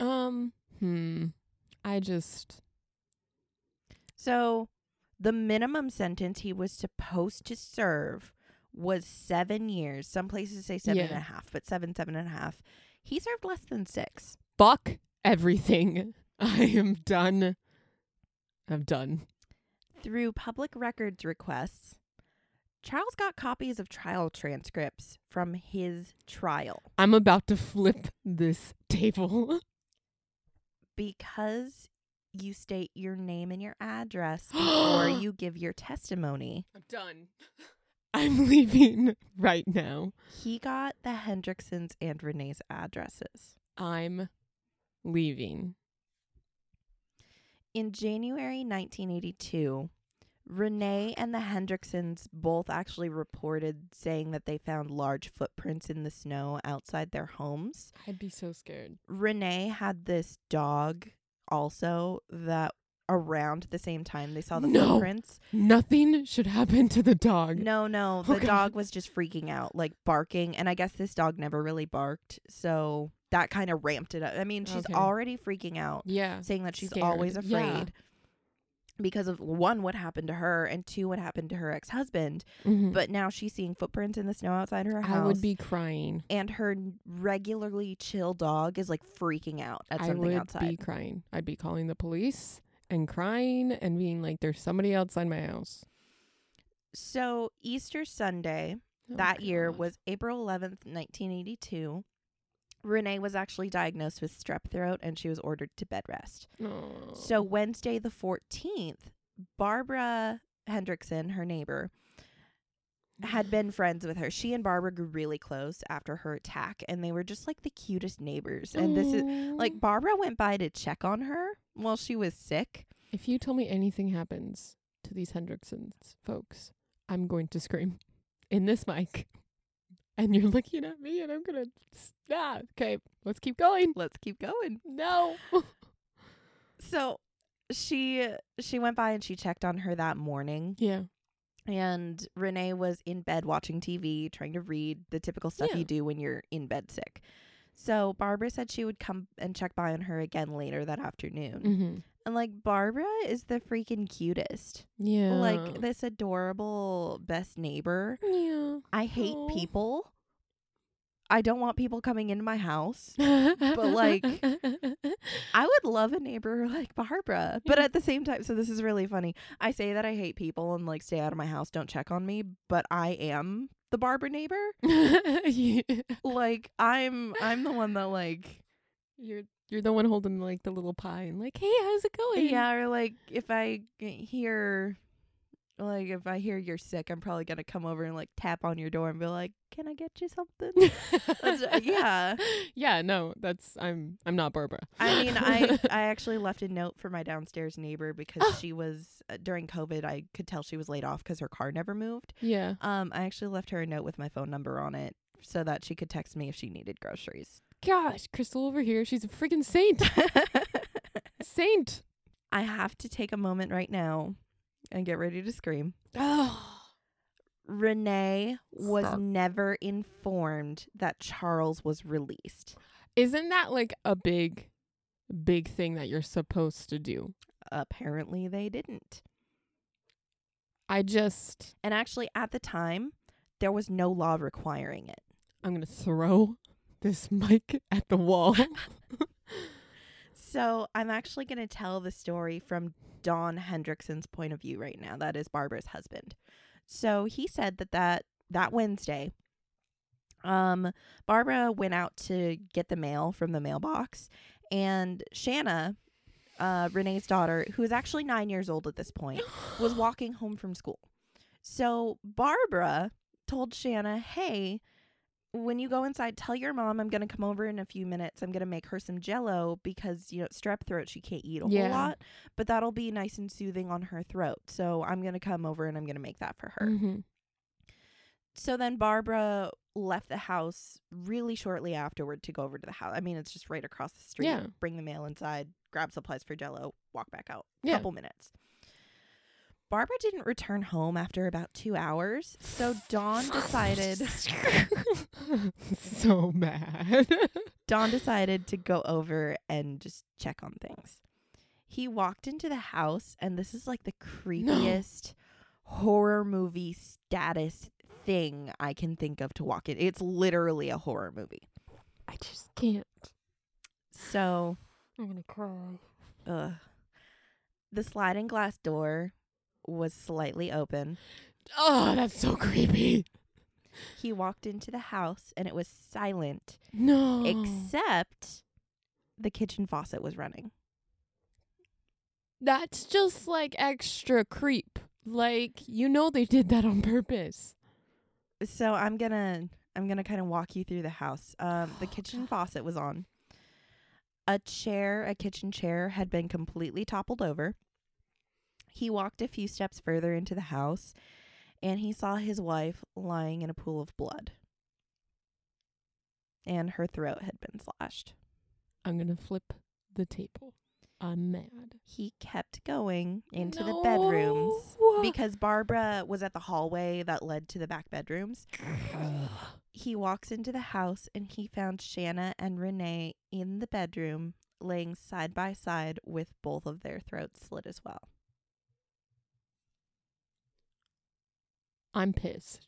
Um. Hmm. I just. So the minimum sentence he was supposed to serve was seven years. Some places say seven and a half, but seven, seven and a half. He served less than six. Fuck everything. (laughs) I am done. I'm done. Through public records requests, Charles got copies of trial transcripts from his trial I'm about to flip this table. (laughs) because you state your name and your address before (gasps) you give your testimony. I'm done. (laughs) I'm leaving right now. He got the Hendricksons and Renee's addresses. I'm leaving. In January 1982, Renee and the Hendricksons both actually reported saying that they found large footprints in the snow outside their homes. I'd be so scared. Renee had this dog also that around the same time they saw the No. footprints. Nothing should happen to the dog. No, no, (laughs) the God. dog was just freaking out, like barking. And I guess this dog never really barked. So that kind of ramped it up. I mean, she's Okay. already freaking out. Yeah. saying that she's Scared. always afraid Yeah. Because of one what happened to her and two what happened to her ex-husband Mhm. but now she's seeing footprints in the snow outside her house I would be crying. and her regularly chill dog is like freaking out at I something would outside be crying. I'd be calling the police and crying and being like, "There's somebody outside my house." so easter sunday Oh, that year was april 11th 1982 renee was actually diagnosed with strep throat and she was ordered to bed rest Oh. So Wednesday the 14th, Barbara Hendrickson, her neighbor, had been (sighs) friends with her. She and Barbara grew really close after her attack, and they were just like the cutest neighbors. And this is like Barbara went by to check on her while she was sick. if you tell me anything happens to these Hendricksons folks, I'm going to scream in this mic. And you're looking at me, and I'm gonna. s- Ah, okay, let's keep going. Let's keep going. No. (laughs) So she she went by and she checked on her that morning yeah. and Renee was in bed watching TV, trying to read the typical stuff Yeah. you do when you're in bed sick. So Barbara said she would come and check by on her again later that afternoon. And like Barbara is the freaking cutest. Yeah. Like this adorable best neighbor. Yeah. I hate Aw. people. I don't want people coming into my house. But like, (laughs) I would love a neighbor like Barbara. But at the same time, so this is really funny. I say that I hate people and like stay out of my house, don't check on me, but I am the Barbara neighbor. (laughs) Yeah. Like I'm I'm the one that like You're you're the one holding like the little pie and like, hey, how's it going? yeah, or like if I hear like if I hear you're sick, I'm probably gonna come over and like tap on your door and be like, "Can I get you something?" That's- uh, yeah. (laughs) Yeah. No, that's I'm I'm not Barbara. I mean, I (laughs) I actually left a note for my downstairs neighbor because she was uh, during COVID. I could tell she was laid off because her car never moved. yeah. Um, I actually left her a note with my phone number on it so that she could text me if she needed groceries. Gosh, Crystal over here, she's a freaking saint. (laughs) saint. I have to take a moment right now and get ready to scream. Oh. (gasps) Renee was Stop. never informed that Charles was released. Isn't that like a big, big thing that you're supposed to do? Apparently, they didn't. I just, And actually, at the time, there was no law requiring it. I'm going to throw this (laughs) mic at the wall. So I'm actually going to tell the story from Don Hendrickson's point of view right now. That is Barbara's husband. So he said that that, that Wednesday, um, Barbara went out to get the mail from the mailbox, and Shanna, uh, Renee's daughter, who is actually nine years old at this point, (gasps) was walking home from school. So Barbara told Shanna, "Hey, when you go inside, tell your mom I'm going to come over in a few minutes. I'm going to make her some jello because, you know, strep throat, she can't eat a Yeah. whole lot, but that'll be nice and soothing on her throat. So I'm going to come over and I'm going to make that for her. Mhm. So then Barbara left the house really shortly afterward to go over to the house. I mean, it's just right across the street. Yeah. Bring the mail inside, grab supplies for jello, walk back out. Yeah. Couple minutes. Barbara didn't return home after about two hours, so Don decided (laughs) so mad. (laughs) Don decided to go over and just check on things. He walked into the house, and this is like the creepiest horror movie status thing I can think of to walk in. It's literally a horror movie. I just can't. So, I'm gonna cry. ugh. the sliding glass door was slightly open. Oh, that's so creepy. He walked into the house, and it was silent, No. except the kitchen faucet was running. That's just like extra creep. Like, you know they did that on purpose. so I'm gonna I'm gonna kind of walk you through the house. Um, the Oh, kitchen faucet was on. A chair, a kitchen chair, had been completely toppled over. He walked a few steps further into the house, and he saw his wife lying in a pool of blood, and her throat had been slashed. I'm gonna flip the table. I'm mad. He kept going into the bedrooms because Barbara was at the hallway that led to the back bedrooms. (sighs) he walks into the house and he found Shanna and Renee in the bedroom, laying side by side with both of their throats slit as well. I'm pissed.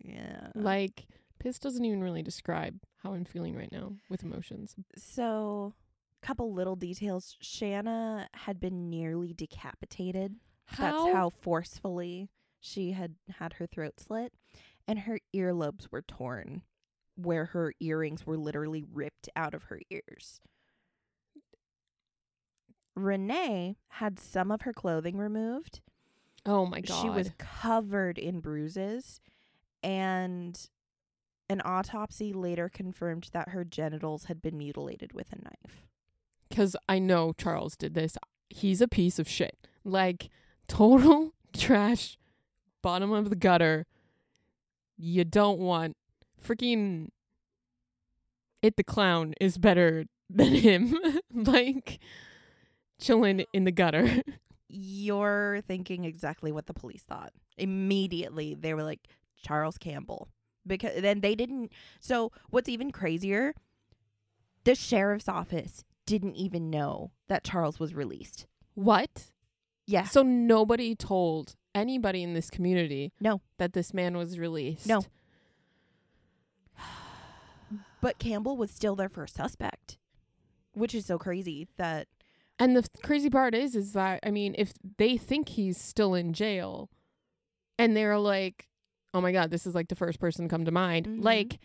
Yeah. Like, pissed doesn't even really describe how I'm feeling right now with emotions. so, couple little details. Shanna had been nearly decapitated. That's how forcefully she had had her throat slit, and her earlobes were torn, where her earrings were literally ripped out of her ears. Renee had some of her clothing removed. Oh my god. She was covered in bruises, and an autopsy later confirmed that her genitals had been mutilated with a knife. Because I know Charles did this. He's a piece of shit. Like, (laughs) total trash, bottom of the gutter. You don't want freaking it the clown is better (laughs) than him. (laughs) like, chilling in the gutter. You're thinking exactly what the police thought. Immediately, they were like, Charles Campbell. Because then they didn't. So, what's even crazier, the sheriff's office didn't even know that Charles was released. what? Yeah. So nobody told anybody in this community No. that this man was released. No. (sighs) But Campbell was still their first suspect, which is so crazy that And the crazy part is is that I mean if they think he's still in jail and they're like, "Oh my god, this is like the first person to come to mind." Mhm. Like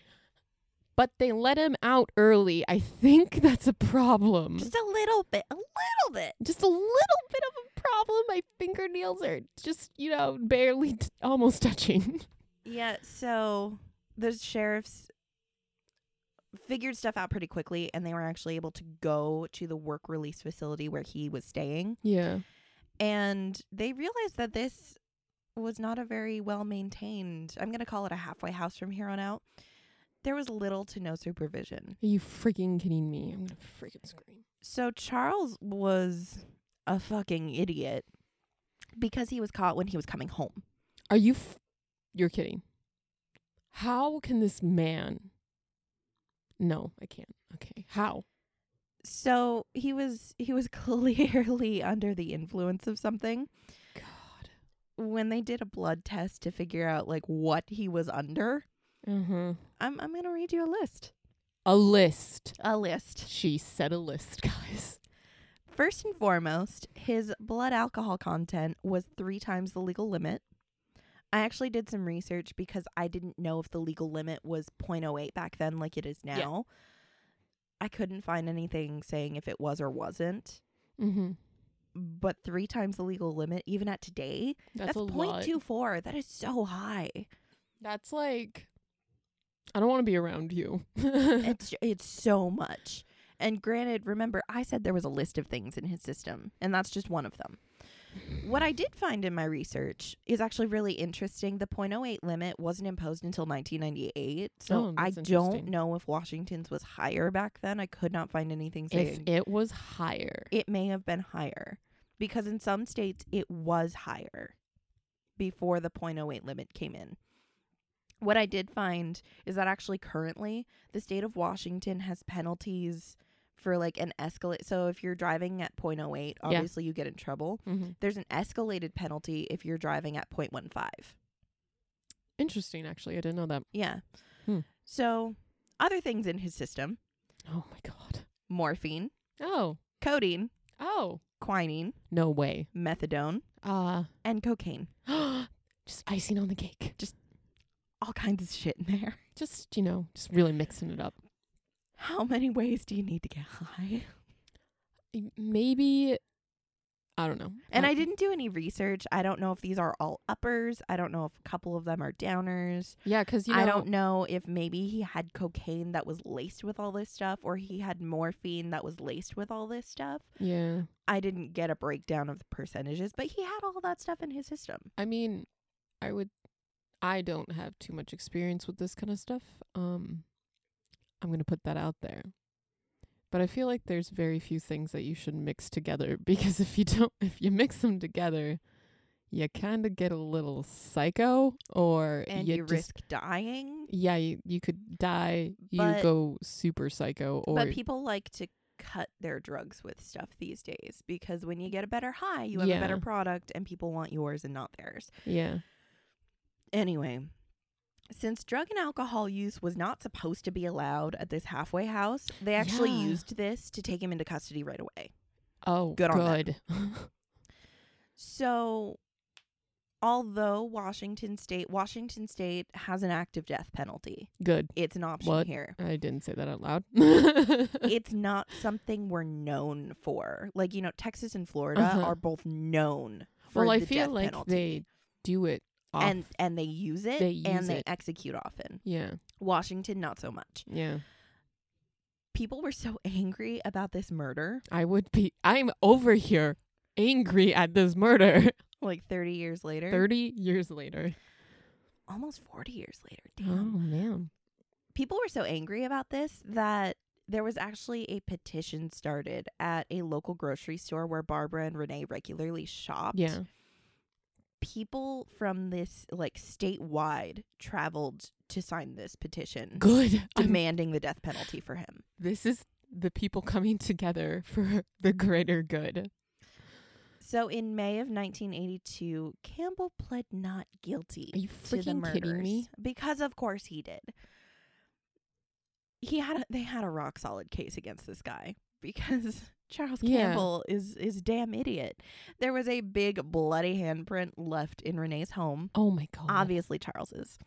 but they let him out early. I think (laughs) that's a problem. just a little bit, a little bit. just a little bit of a problem. My fingernails are just, you know, barely t- almost touching. (laughs) Yeah, so the sheriffs figured stuff out pretty quickly and they were actually able to go to the work release facility where he was staying Yeah. and they realized that this was not a very well maintained. I'm going to call it a halfway house from here on out. There was little to no supervision. Are you freaking kidding me? I'm gonna freaking scream. So Charles was a fucking idiot because he was caught when he was coming home. Are you? F- you're kidding. How can this man? No, I can't. Okay, how? So he was he was (laughs) clearly under the influence of something. God. When they did a blood test to figure out like what he was under, huh. I'm I'm gonna read you a list. A list. A list. She said a list, (laughs) guys. First and foremost, his blood alcohol content was three times the legal limit. I actually did some research because I didn't know if the legal limit was 0.08 back then, like it is Yeah. now. I couldn't find anything saying if it was or wasn't. Mm-hmm. But three times the legal limit, even at today, That's, that's 0.24. That is so high. That's like. I don't want to be around you. (laughs) it's it's so much. And granted, remember I said there was a list of things in his system, and that's just one of them. What I did find in my research is actually really interesting. The 0.08 limit wasn't imposed until 1998, so Oh, I don't know if Washington's was higher back then. I could not find anything if saying it was higher, it may have been higher because in some states it was higher before the 0.08 limit came in. What I did find is that actually currently the state of Washington has penalties for like an escalate. So if you're driving at 0.08, obviously you get in trouble. mm-hmm. There's an escalated penalty if you're driving at 0.15. interesting. Actually, I didn't know that. Yeah. Hmm. So other things in his system Oh my god. morphine, Oh. codeine, Oh. quinine, No way. methadone, Uh and cocaine. (gasps) just icing on the cake. Just all kinds of shit in there. Just, you know, just really mixing it up. How many ways do you need to get high? Maybe I don't know. And Uh, I didn't do any research. I don't know if these are all uppers. I don't know if a couple of them are downers. Yeah, cuz you know I don't know if maybe he had cocaine that was laced with all this stuff or he had morphine that was laced with all this stuff. Yeah. I didn't get a breakdown of the percentages, but he had all that stuff in his system. I mean, I would I don't have too much experience with this kind of stuff. Um I'm going to put that out there. But I feel like there's very few things that you should mix together (laughs) because if you don't if you mix them together, you kind of get a little psycho or And you you just risk dying. yeah, you, you could die, you go super psycho or but people like to cut their drugs with stuff these days because when you get a better high, you have a better product and people want yours and not theirs. yeah. Anyway, since drug and alcohol use was not supposed to be allowed at this halfway house, they actually Yeah. used this to take him into custody right away. Oh, Good on good. (laughs) So, although Washington State Washington State has an active death penalty, good. it's an option What? here. I didn't say that out loud. (laughs) It's not something we're known for. Like you know, Texas and Florida Uh-huh. are both known for well, I feel like penalty. they do it off. and and they use it They use and they it. execute often. yeah, Washington not so much. yeah. People were so angry about this murder I would be. I'm over here angry at this murder. (laughs) like 30 years later. Thirty years later. almost 40 years later. Oh, damn. Oh man. People were so angry about this that there was actually a petition started at a local grocery store where Barbara and Renee regularly shopped. Yeah. People from this like statewide traveled to sign this petition Good. I'm- demanding the death penalty for him. this is the people coming together for the greater good. So in May of 1982, Campbell pled not guilty Are you freaking kidding me? because of course he did. He had a, they had a rock solid case against this guy because Charles Yeah. Campbell is is damn idiot. There was a big bloody handprint left in Renee's home, Oh my god. obviously Charles's.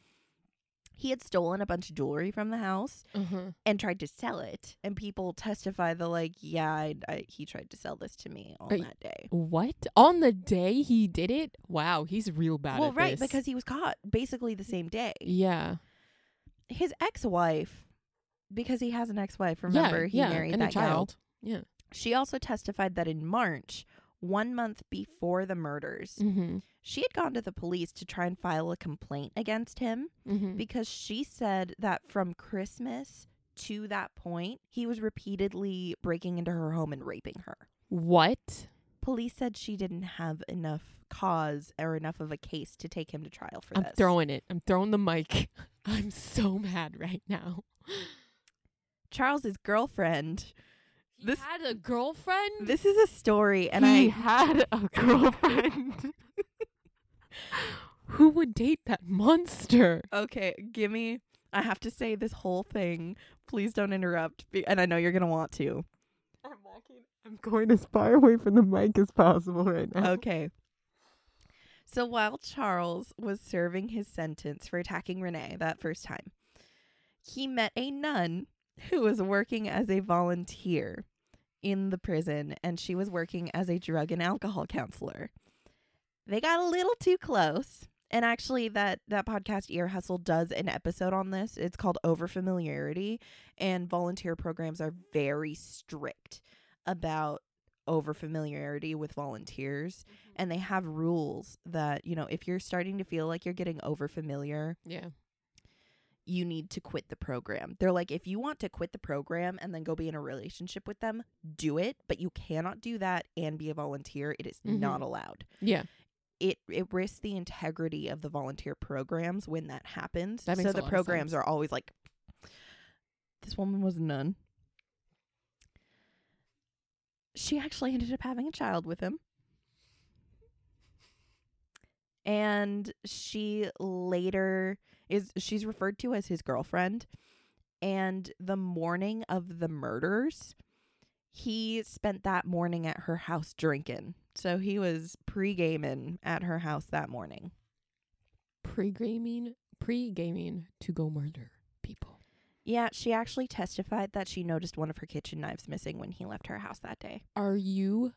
He had stolen a bunch of jewelry from the house Uh-huh. and tried to sell it, and people testify the like, yeah, I, I, he tried to sell this to me on Are that day. What? On the day he did it? Wow, he's real bad well, right, this. because he was caught basically the same day. Yeah. His ex-wife, because he has an ex-wife. Remember, yeah, he yeah, married and that a child. gal. Yeah. She also testified that in March, one month before the murders, Mm-hmm. she had gone to the police to try and file a complaint against him Mm-hmm. because she said that from Christmas to that point, he was repeatedly breaking into her home and raping her. what? Police said she didn't have enough cause or enough of a case to take him to trial for I'm this. throwing it. I'm throwing the mic. (laughs) I'm so mad right now. Charles's girlfriend. He This- had a girlfriend. This is a story, and he I had a (laughs) girlfriend. (laughs) Who would date that monster? okay. Give me. I have to say this whole thing. Please don't interrupt. be- And I know you're gonna want to. I'm walking. I'm going as far away from the mic as possible right now. Okay. So while Charles was serving his sentence for attacking Renee that first time, he met a nun who was working as a volunteer in the prison, and she was working as a drug and alcohol counselor. They got a little too close. And actually that that podcast Ear Hustle does an episode on this. It's called Overfamiliarity and volunteer programs are very strict about overfamiliarity with volunteers mm-hmm. and they have rules that you know if you're starting to feel like you're getting overfamiliar Yeah. You need to quit the program. They're like if you want to quit the program and then go be in a relationship with them do it but you cannot do that and be a volunteer. It is not Mhm. allowed. Yeah. it it risks the integrity of the volunteer programs when that happens. That makes so the programs are always like this woman was a nun. She actually ended up having a child with him. And she later is she's referred to as his girlfriend and the morning of the murders he spent that morning at her house drinking so he was pre-gaming at her house that morning Pre-gaming, pre-gaming to go murder people. yeah she actually testified that she noticed one of her kitchen knives missing when he left her house that day Are you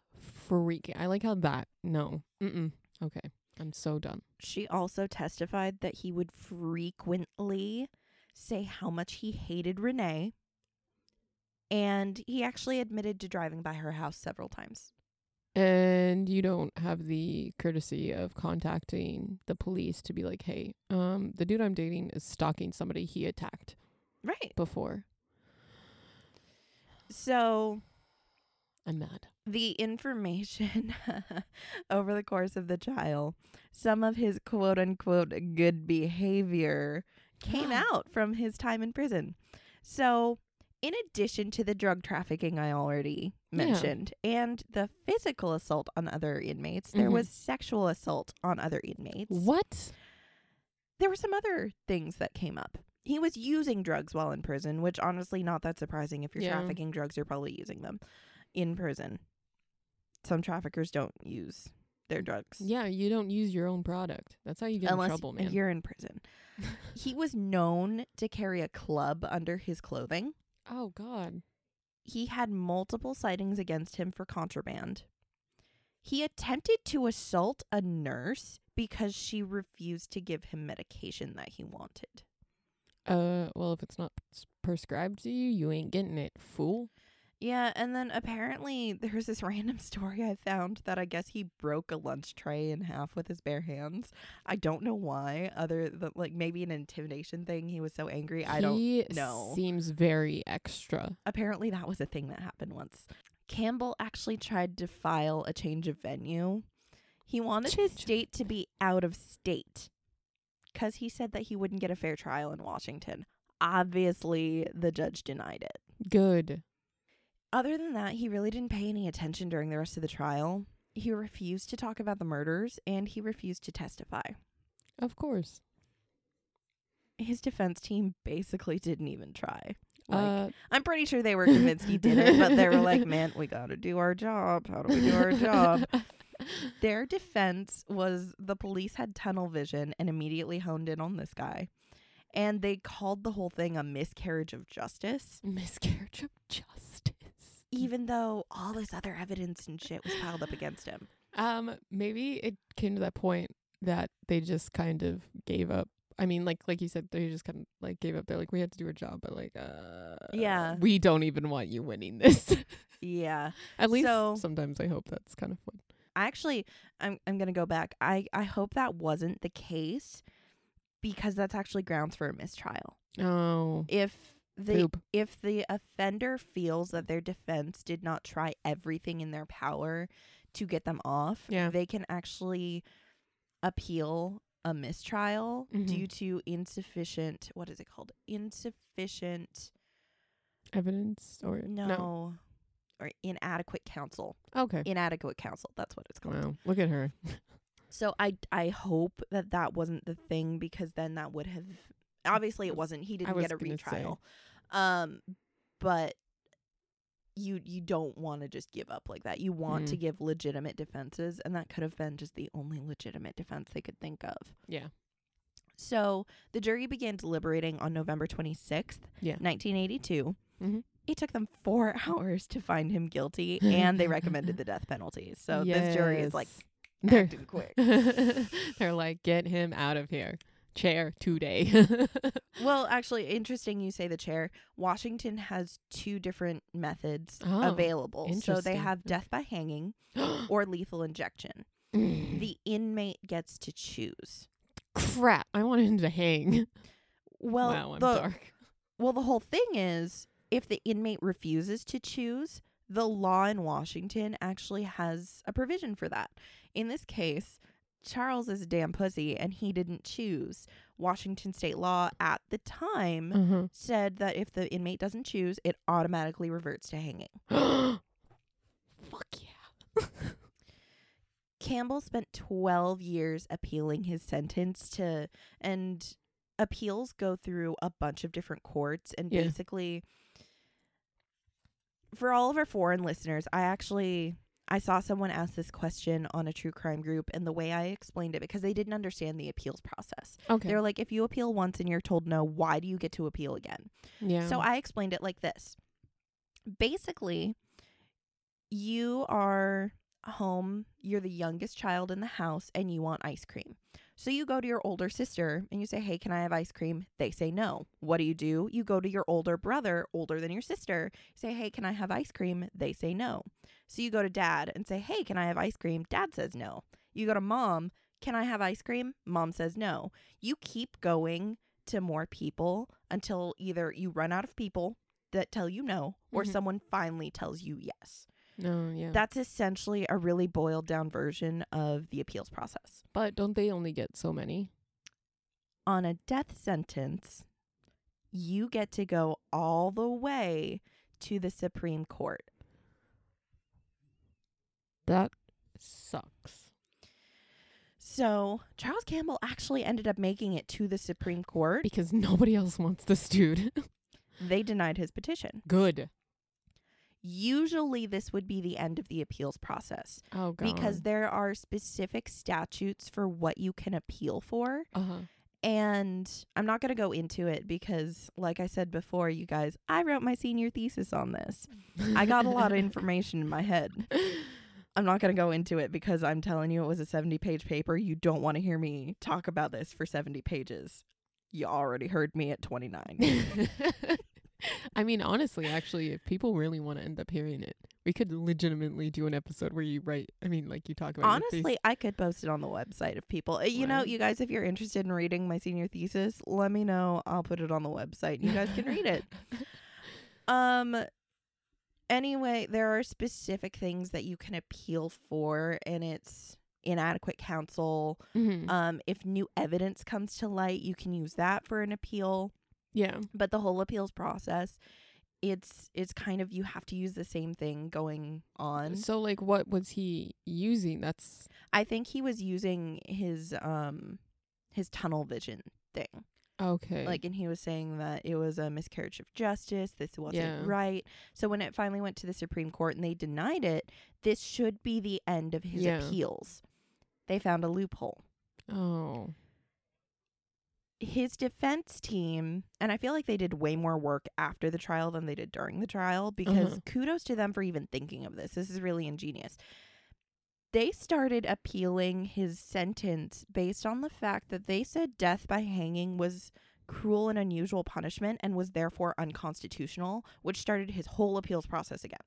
freaking? I like how that. No. Mm-mm. Okay. I'm so done. She also testified that he would frequently say how much he hated Renee. And he actually admitted to driving by her house several times. And you don't have the courtesy of contacting the police to be like, "Hey, um, the dude I'm dating is stalking somebody he attacked Right. before." So I'm mad. the information (laughs) over the course of the trial, some of his quote unquote good behavior came out from his time in prison. So, in addition to the drug trafficking I already Yeah. mentioned and the physical assault on other inmates, there Mhm. was sexual assault on other inmates. What? There were some other things that came up. He was using drugs while in prison, which honestly not that surprising if you're Yeah. trafficking drugs, you're probably using them in prison. Some traffickers don't use their drugs. Yeah, you don't use your own product. That's how you get unless in trouble, man. you're in prison. (laughs) he was known to carry a club under his clothing. oh God. He had multiple sightings against him for contraband. He attempted to assault a nurse because she refused to give him medication that he wanted. Uh, well, if it's not prescribed to you, you ain't getting it, fool. Yeah, and then apparently there's this (laughs) random story I found that I guess he broke a lunch tray in half with his bare hands. I don't know why, other than like maybe an intimidation thing. He was so angry. I don't know. Seems very extra. apparently that was a thing that happened once. Campbell actually tried to file a change of venue. He wanted his Change of state to be out of state because he said that he wouldn't get a fair trial in Washington. Obviously, the judge denied it. Good. Other than that, he really didn't pay any attention during the rest of the trial. He refused to talk about the murders and he refused to testify. Of course. His defense team basically didn't even try. Like, uh, I'm pretty sure they were (laughs) convinced he did it, but they were like, man, we got to do our job. How do we do our job? (laughs) Their defense was the police had tunnel vision and immediately honed in on this guy. And they called the whole thing a miscarriage of justice, Miscarriage of justice. Even though all this other evidence and shit was piled up against him. Um, maybe it came to that point that they just kind of gave up. I mean, like like you said, they just kind of like gave up. They're like, we had to do our job, but like, uh, Yeah. we don't even want you winning this. (laughs) Yeah. At least So- sometimes I hope that's kind of fun. I actually I'm I'm going to go back. I I hope that wasn't the case because that's actually grounds for a mistrial. Oh, If the poop. if the offender feels that their defense did not try everything in their power to get them off, Yeah. they can actually appeal a mistrial Mhm. due to insufficient what is it called? Insufficient Evidence or no, or inadequate counsel. Okay. Inadequate counsel, that's what it's called. Wow. Look at her. (laughs) So I I hope that that wasn't the thing because then that would have obviously it wasn't. He didn't get a gonna say. retrial. Um but you you don't want to just give up like that. You want to Mm. give legitimate defenses and that could have been just the only legitimate defense they could think of. Yeah. So the jury began deliberating on November 26th, Yeah. 1982. Mhm. It took them 4 (laughs) hours to find him guilty and they recommended the (laughs) death penalty. So this jury is like They're- acting quick. (laughs) They're like, get him out of here. Chair today. (laughs) Well, actually, interesting you say the chair. Washington has two different methods Oh, available. So they have mm. death by hanging (gasps) or lethal injection. Mm. The inmate gets to choose. Crap. I wanted him to hang. Well, wow, I'm the, dark. well, the whole thing is if the inmate refuses to choose, the law in Washington actually has a provision for that. In this case, Charles is a damn pussy and he didn't choose. Washington state law at the time Uh-huh. said that if the inmate doesn't choose, it automatically reverts to hanging. (gasps) Fuck yeah. (laughs) Campbell spent 12 years appealing his sentence to, and appeals go through a bunch of different courts. And Yeah. basically, for all of our foreign listeners, I actually. I saw someone ask this question on a true crime group, and the way I explained it, because they didn't understand the appeals process. Okay. They're like, if you appeal once and you're told no, why do you get to appeal again? yeah. So I explained it like this. Basically, you are home, you're the youngest child in the house, and you want ice cream. So you go to your older sister and you say, Hey, can I have ice cream? They say no. What do you do? You go to your older brother, older than your sister, say, Hey, can I have ice cream? They say no. So you go to dad and say, Hey, can I have ice cream? Dad says no. You go to mom, Can I have ice cream? Mom says no. You keep going to more people until either you run out of people that tell you no or Mhm. someone finally tells you yes. No, yeah. That's essentially a really boiled down version of the appeals process. but don't they only get so many? On a death sentence, you get to go all the way to the Supreme Court. That sucks. So, Charles Campbell actually ended up making it to the Supreme Court. Because nobody else wants this dude. (laughs) They denied his petition. Good. Usually, this would be the end of the appeals process Oh god. because there are specific statutes for what you can appeal for. uh-huh. And I'm not going to go into it because, like I said before, you guys, I wrote my senior thesis on this. I got a lot of (laughs) information in my head. I'm not going to go into it because I'm telling you it was a 70 page paper. You don't want to hear me talk about this for 70 pages. You already heard me at 29. (laughs) (laughs) I mean, honestly, actually, if people really want to end up hearing it, we could legitimately do an episode where you write. I mean, like you talk about. Honestly. I could post it on the website if people, uh, you know, you guys, if you're interested in reading my senior thesis, let me know. I'll put it on the website. and You guys can read it. (laughs) Um. Anyway, there are specific things that you can appeal for, and it's inadequate counsel. Mhm. Um, if new evidence comes to light, you can use that for an appeal. Yeah. But the whole appeals process, it's it's kind of you have to use the same thing going on. So, like, what was he using? That's I think he was using his um his tunnel vision thing. okay. Like and he was saying that it was a miscarriage of justice, this wasn't Yeah. right. So when it finally went to the Supreme Court and they denied it, this should be the end of his Yeah. appeals. They found a loophole. oh, His defense team, and I feel like they did way more work after the trial than they did during the trial because Uh-huh. kudos to them for even thinking of this. This is really ingenious. They started appealing his sentence based on the fact that they said death by hanging was cruel and unusual punishment and was therefore unconstitutional, which started his whole appeals process again.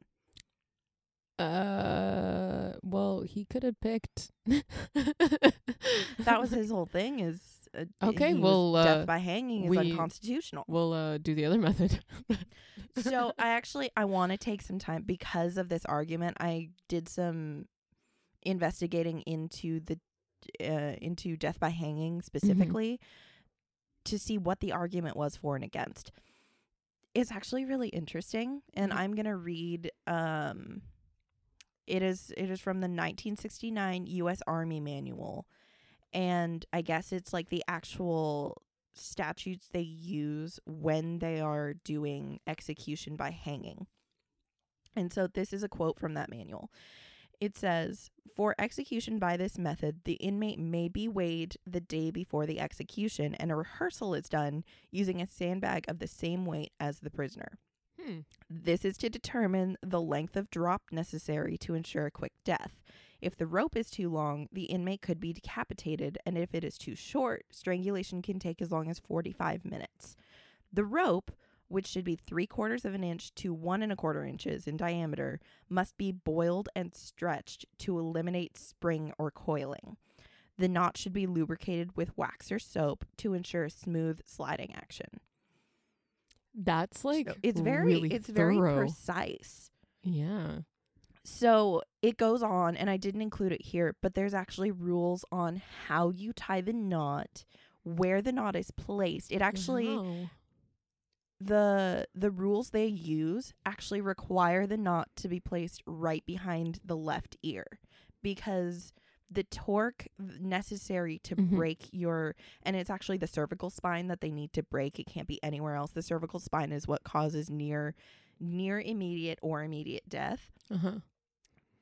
uh, well, he could have picked. That was his whole thing is uh, Okay, well, death uh, by hanging is we- unconstitutional. We'll uh do the other (laughs) method. so (laughs) I actually I want to take some time because of this argument. I did some investigating into the uh, into death by hanging specifically to see what the argument was for and against. It's actually really interesting, and Mhm. I'm gonna read. Um, it is it is from the 1969 U.S. Army Manual, and I guess it's like the actual statutes they use when they are doing execution by hanging. And so this is a quote from that manual. It says, For execution by this method, the inmate may be weighed the day before the execution, and a rehearsal is done using a sandbag of the same weight as the prisoner. hmm. This is to determine the length of drop necessary to ensure a quick death. If the rope is too long, the inmate could be decapitated, and if it is too short, strangulation can take as long as 45 minutes. The rope, which should be three quarters of an inch to one and a quarter inches in diameter, must be boiled and stretched to eliminate spring or coiling. The knot should be lubricated with wax or soap to ensure smooth sliding action. That's like So it's very really it's very precise. Yeah. So it goes on, and I didn't include it here, but there's actually rules on how you tie the knot, where the knot is placed. It actually Wow. the the rules they use actually require the knot to be placed right behind the left ear because the torque necessary to Mhm. break your and it's actually the cervical spine that they need to break it can't be anywhere else the cervical spine is what causes near near immediate or immediate death Uh-huh.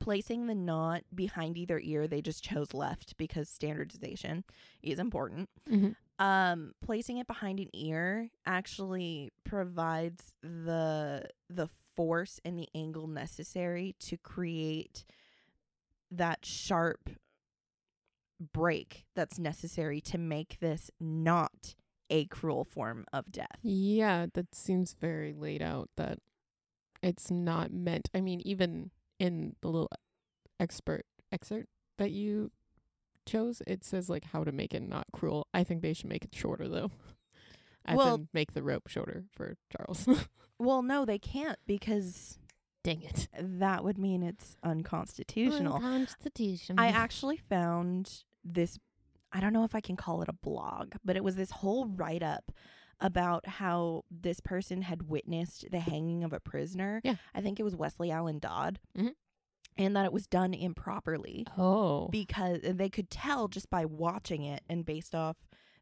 Placing the knot behind either ear they just chose left because standardization is important Mhm. um placing it behind an ear actually provides the the force and the angle necessary to create that sharp break that's necessary to make this not a cruel form of death Yeah, that seems very laid out that it's not meant. I mean, even in the little expert excerpt that you chose, it says like how to make it not cruel. I think they should make it shorter though. (laughs) As Well- make the rope shorter for Charles. (laughs) well no they can't because Dang it. that would mean it's unconstitutional Constitution. I actually found this I don't know if I can call it a blog, but it was this whole write up about how this person had witnessed the hanging of a prisoner. Yeah. I think it was Wesley Allen Dodd. Mhm. And that it was done improperly Oh. because they could tell just by watching it and based off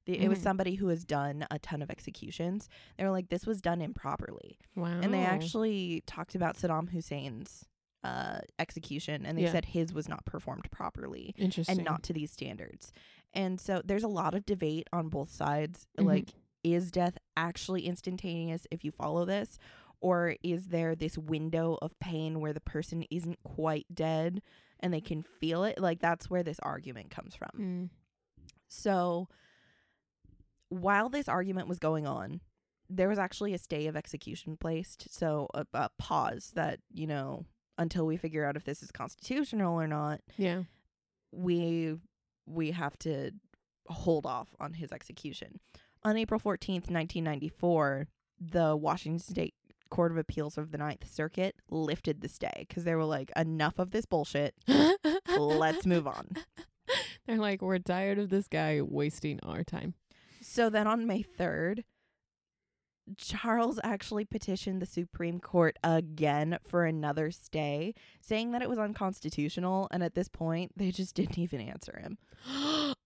the, it was Mhm. somebody who has done a ton of executions. They were like, this was done improperly wow. and they actually talked about Saddam Hussein's uh, execution, and they Yeah. said his was not performed properly interesting and not to these standards. And so there's a lot of debate on both sides. Mhm. Like, is death actually instantaneous if you follow this, or is there this window of pain where the person isn't quite dead and they can feel it? Like that's where this argument comes from. Mm. So while this argument was going on, there was actually a stay of execution placed. So a, a pause that, you know, until we figure out if this is constitutional or not, Yeah. we we have to hold off on his execution. On April 14th, 1994, the Washington State Court of Appeals of the Ninth Circuit lifted the stay because they were like, enough of this bullshit. Let's move on. (laughs) They're like, we're tired of this guy wasting our time. So then on May 3rd, Charles actually petitioned the Supreme Court again for another stay, saying that it was unconstitutional. And at this point, they just didn't even answer him. (gasps) (gasps)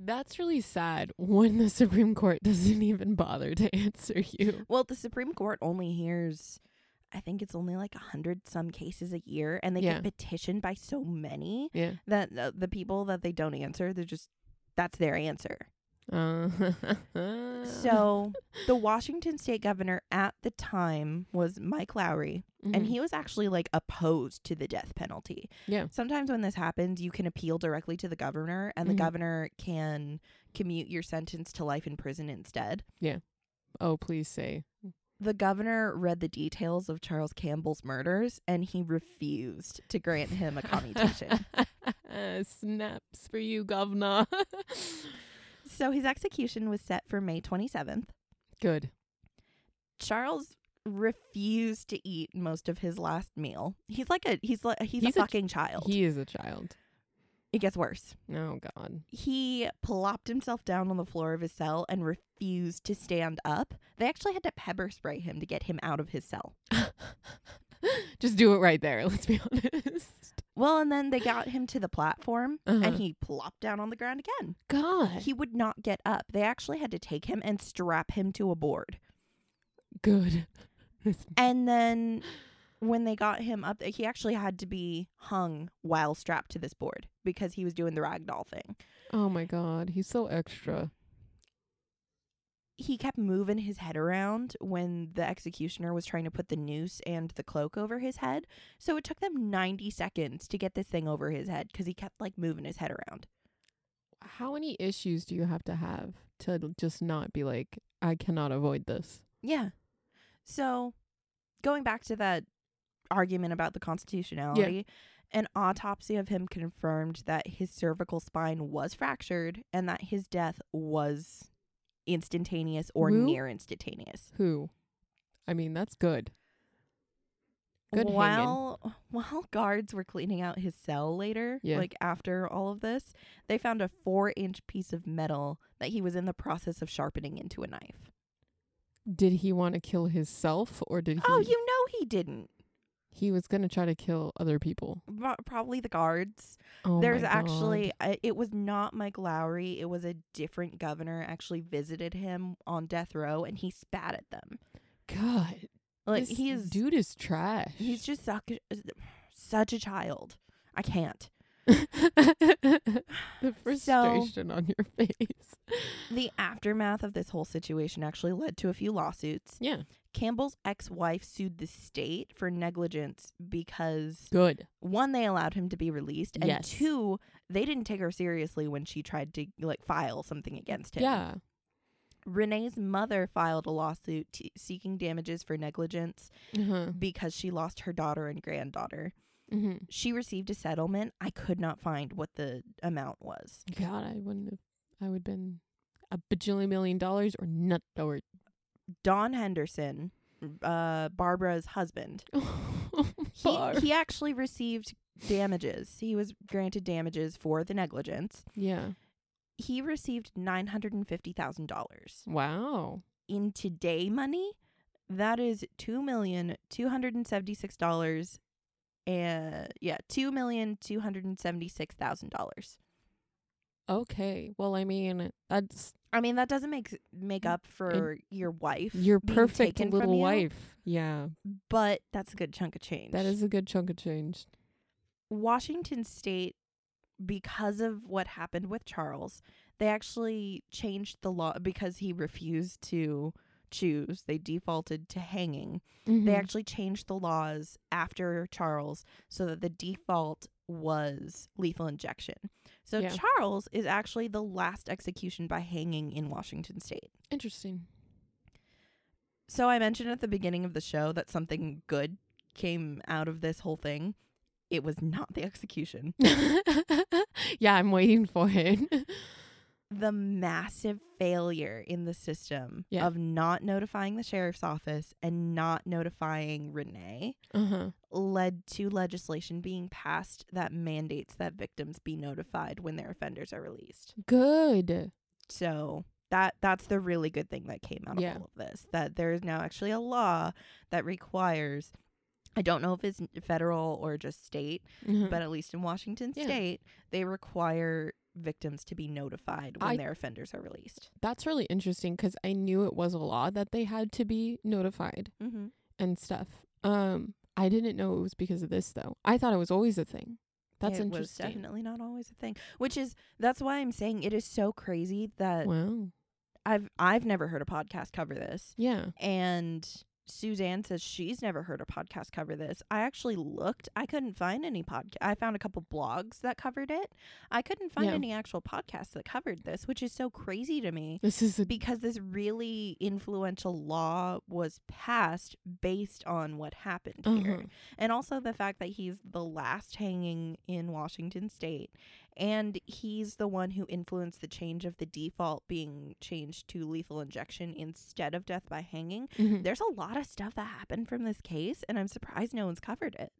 That's really sad when the Supreme Court (laughs) doesn't even bother to answer you. Well, the Supreme Court only hears, I think it's only like a hundred some cases a year, and they Yeah. get petitioned by so many Yeah. that uh, the people that they don't answer, they're just that's their answer. Uh, (laughs) So the Washington State governor at the time was Mike Lowry, and Mhm. he was actually like opposed to the death penalty. Yeah. Sometimes when this happens, you can appeal directly to the governor, and Mhm. the governor can commute your sentence to life in prison instead. Yeah. Oh, please say. The governor read the details of Charles Campbell's murders and he refused to grant him a commutation. (laughs) Snaps for you, governor. (laughs) so his execution was set for May 27th. Good. Charles refused to eat most of his last meal. He's like a he's like he's, He's a a- fucking child. He is a child. it gets worse. Oh God. He plopped himself down on the floor of his cell and refused to stand up. They actually had to pepper spray him to get him out of his cell. (laughs) Just do it right there. Let's be honest. Well, and then they got him to the platform Uh-huh. and he plopped down on the ground again. God. He would not get up. They actually had to take him and strap him to a board. Good. (laughs) And then when they got him up, he actually had to be hung while strapped to this board because he was doing the ragdoll thing. Oh my God. He's so extra. He kept moving his head around when the executioner was trying to put the noose and the cloak over his head. So it took them 90 seconds to get this thing over his head because he kept like moving his head around. How many issues do you have to have to just not be like, I cannot avoid this? Yeah. So going back to that argument about the constitutionality, an autopsy of him confirmed that his cervical spine was fractured and that his death was instantaneous or Woo? near instantaneous. Who? I mean, that's good. Good hanging. while (laughs) while guards were cleaning out his cell later, Yeah. like after all of this, they found a four inch piece of metal that he was in the process of sharpening into a knife. Did he want to kill himself or did he? Oh, you know he didn't. He was going to try to kill other people. Probably the guards. Oh There's actually, uh, it was not Mike Lowry. It was a different governor actually visited him on death row and he spat at them. God. Like this he is, dude is trash. he's just such, such a child. I can't. (laughs) the frustration on your face. The aftermath of this whole situation actually led to a few lawsuits. Yeah. Campbell's ex-wife sued the state for negligence because Good. one, they allowed him to be released, and Yes. two, they didn't take her seriously when she tried to like file something against him. Yeah. Renee's mother filed a lawsuit t- seeking damages for negligence Uh-huh. because she lost her daughter and granddaughter. Mm-hmm. She received a settlement. I could not find what the amount was. God, I wouldn't have. I would have been a bajillion million dollars or nut or. Don Hendrickson, uh, Barbara's husband, (laughs) he, he actually received damages. He was granted damages for the negligence. yeah. He received nine hundred and fifty thousand dollars Wow. in today money. That is two million two hundred and seventy six dollars, and yeah, two million two hundred and seventy six thousand dollars. Okay. Well, I mean, that's I mean, that doesn't make make mm, up for your wife, your perfect little you, wife. Yeah. but that's a good chunk of change. That is a good chunk of change. Washington State, because of what happened with Charles, they actually changed the law because he refused to choose. They defaulted to hanging. Mhm. They actually changed the laws after Charles so that the default was lethal injection. So Yeah. Charles is actually the last execution by hanging in Washington state. interesting. So I mentioned at the beginning of the show that something good came out of this whole thing. It was not the execution. (laughs) yeah, I'm waiting for it. (laughs) the massive failure in the system Yeah. of not notifying the sheriff's office and not notifying Renee uh huh. led to legislation being passed that mandates that victims be notified when their offenders are released. Good. So that that's the really good thing that came out Yeah. of all of this. That there is now actually a law that requires I don't know if it's federal or just state, Mhm. but at least in Washington Yeah. state, they require victims to be notified when I- their offenders are released. that's really interesting because I knew it was a law that they had to be notified Mm-hmm. and stuff. Um, I didn't know it was because of this though. I thought it was always a thing. That's it was interesting. definitely not always a thing. Which is that's why I'm saying it is so crazy that Wow. I've I've never heard a podcast cover this. Yeah. And Suzanne says she's never heard a podcast cover this. I actually looked. I couldn't find any podcast. I found a couple blogs that covered it. I couldn't find Yeah. any actual podcasts that covered this, which is so crazy to me This is a because this really influential law was passed based on what happened here. uh-huh. And also the fact that he's the last hanging in Washington state and he's the one who influenced the change of the default being changed to lethal injection instead of death by hanging. Mhm. There's a lot of stuff that happened from this case and I'm surprised no one's covered it.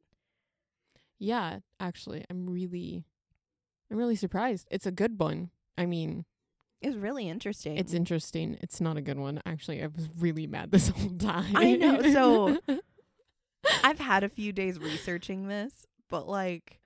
Yeah, actually, I'm really, I'm really surprised. It's a good one. I mean, It's really interesting. it's interesting. It's not a good one. Actually, I was really mad (laughs) this whole time. I know, so- (laughs) I've had a few days researching this, but like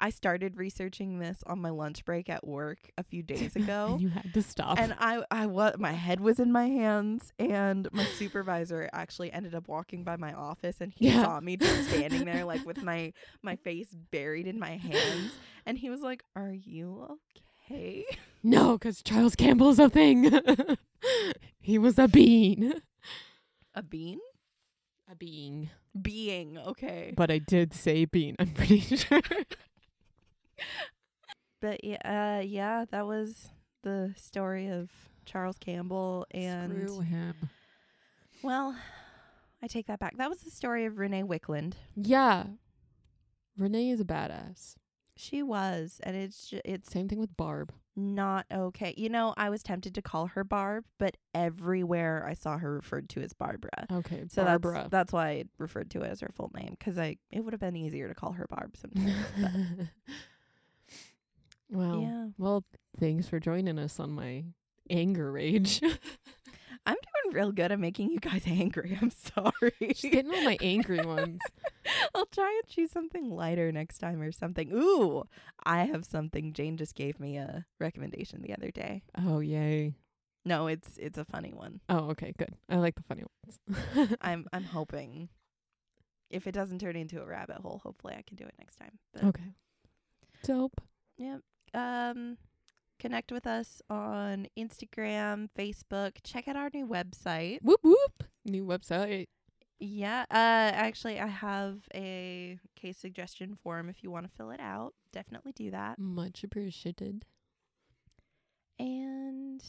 I started researching this on my lunch break at work a few (laughs) days ago. and you had to stop. and I I was my head was in my hands and my supervisor actually ended up walking by my office and he Yeah. saw me just standing there like with my my face buried in my hands and he was like, "Are you okay?" (laughs) no, because Charles Campbell's a thing. (laughs) he was a bean. A bean? A being. Being, okay. But I did say bean. I'm pretty sure. But yeah, uh, yeah, that was the story of Charles Campbell and Screw him. well, I take that back. That was the story of Renee Wicklund. Yeah. Renee is a badass. She was, and it's ju- it's Same thing with Barb. not okay. You know, I was tempted to call her Barb, but everywhere I saw her referred to as Barbara. Okay, So Barbara. that's that's why I referred to it as her full name because I it would have been easier to call her Barb sometimes. (laughs) well, yeah, well, thanks for joining us on my anger rage. (laughs) I'm doing real good at making you guys (laughs) angry. I'm sorry. Just getting all my angry (laughs) ones. I'll try and choose something lighter next time or something. Ooh, I have something. Jane just gave me a recommendation the other day. Oh yay! No, it's it's a funny one. Oh okay, good. I like the funny ones. I'm I'm hoping if it doesn't turn into a rabbit hole, hopefully I can do it next time. But okay. Dope. Yep. Um, connect with us on Instagram, Facebook. Check out our new website. Whoop whoop. New website. Yeah. Uh, actually, I have a case suggestion form if you want to fill it out. Definitely do that. Much appreciated. And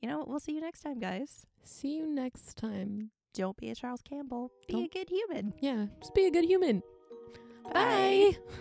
you know, we'll see you next time, guys. See you next time. Don't be a Charles Campbell. Be a Don't- good human. Yeah, just be a good human. Bye. Bye.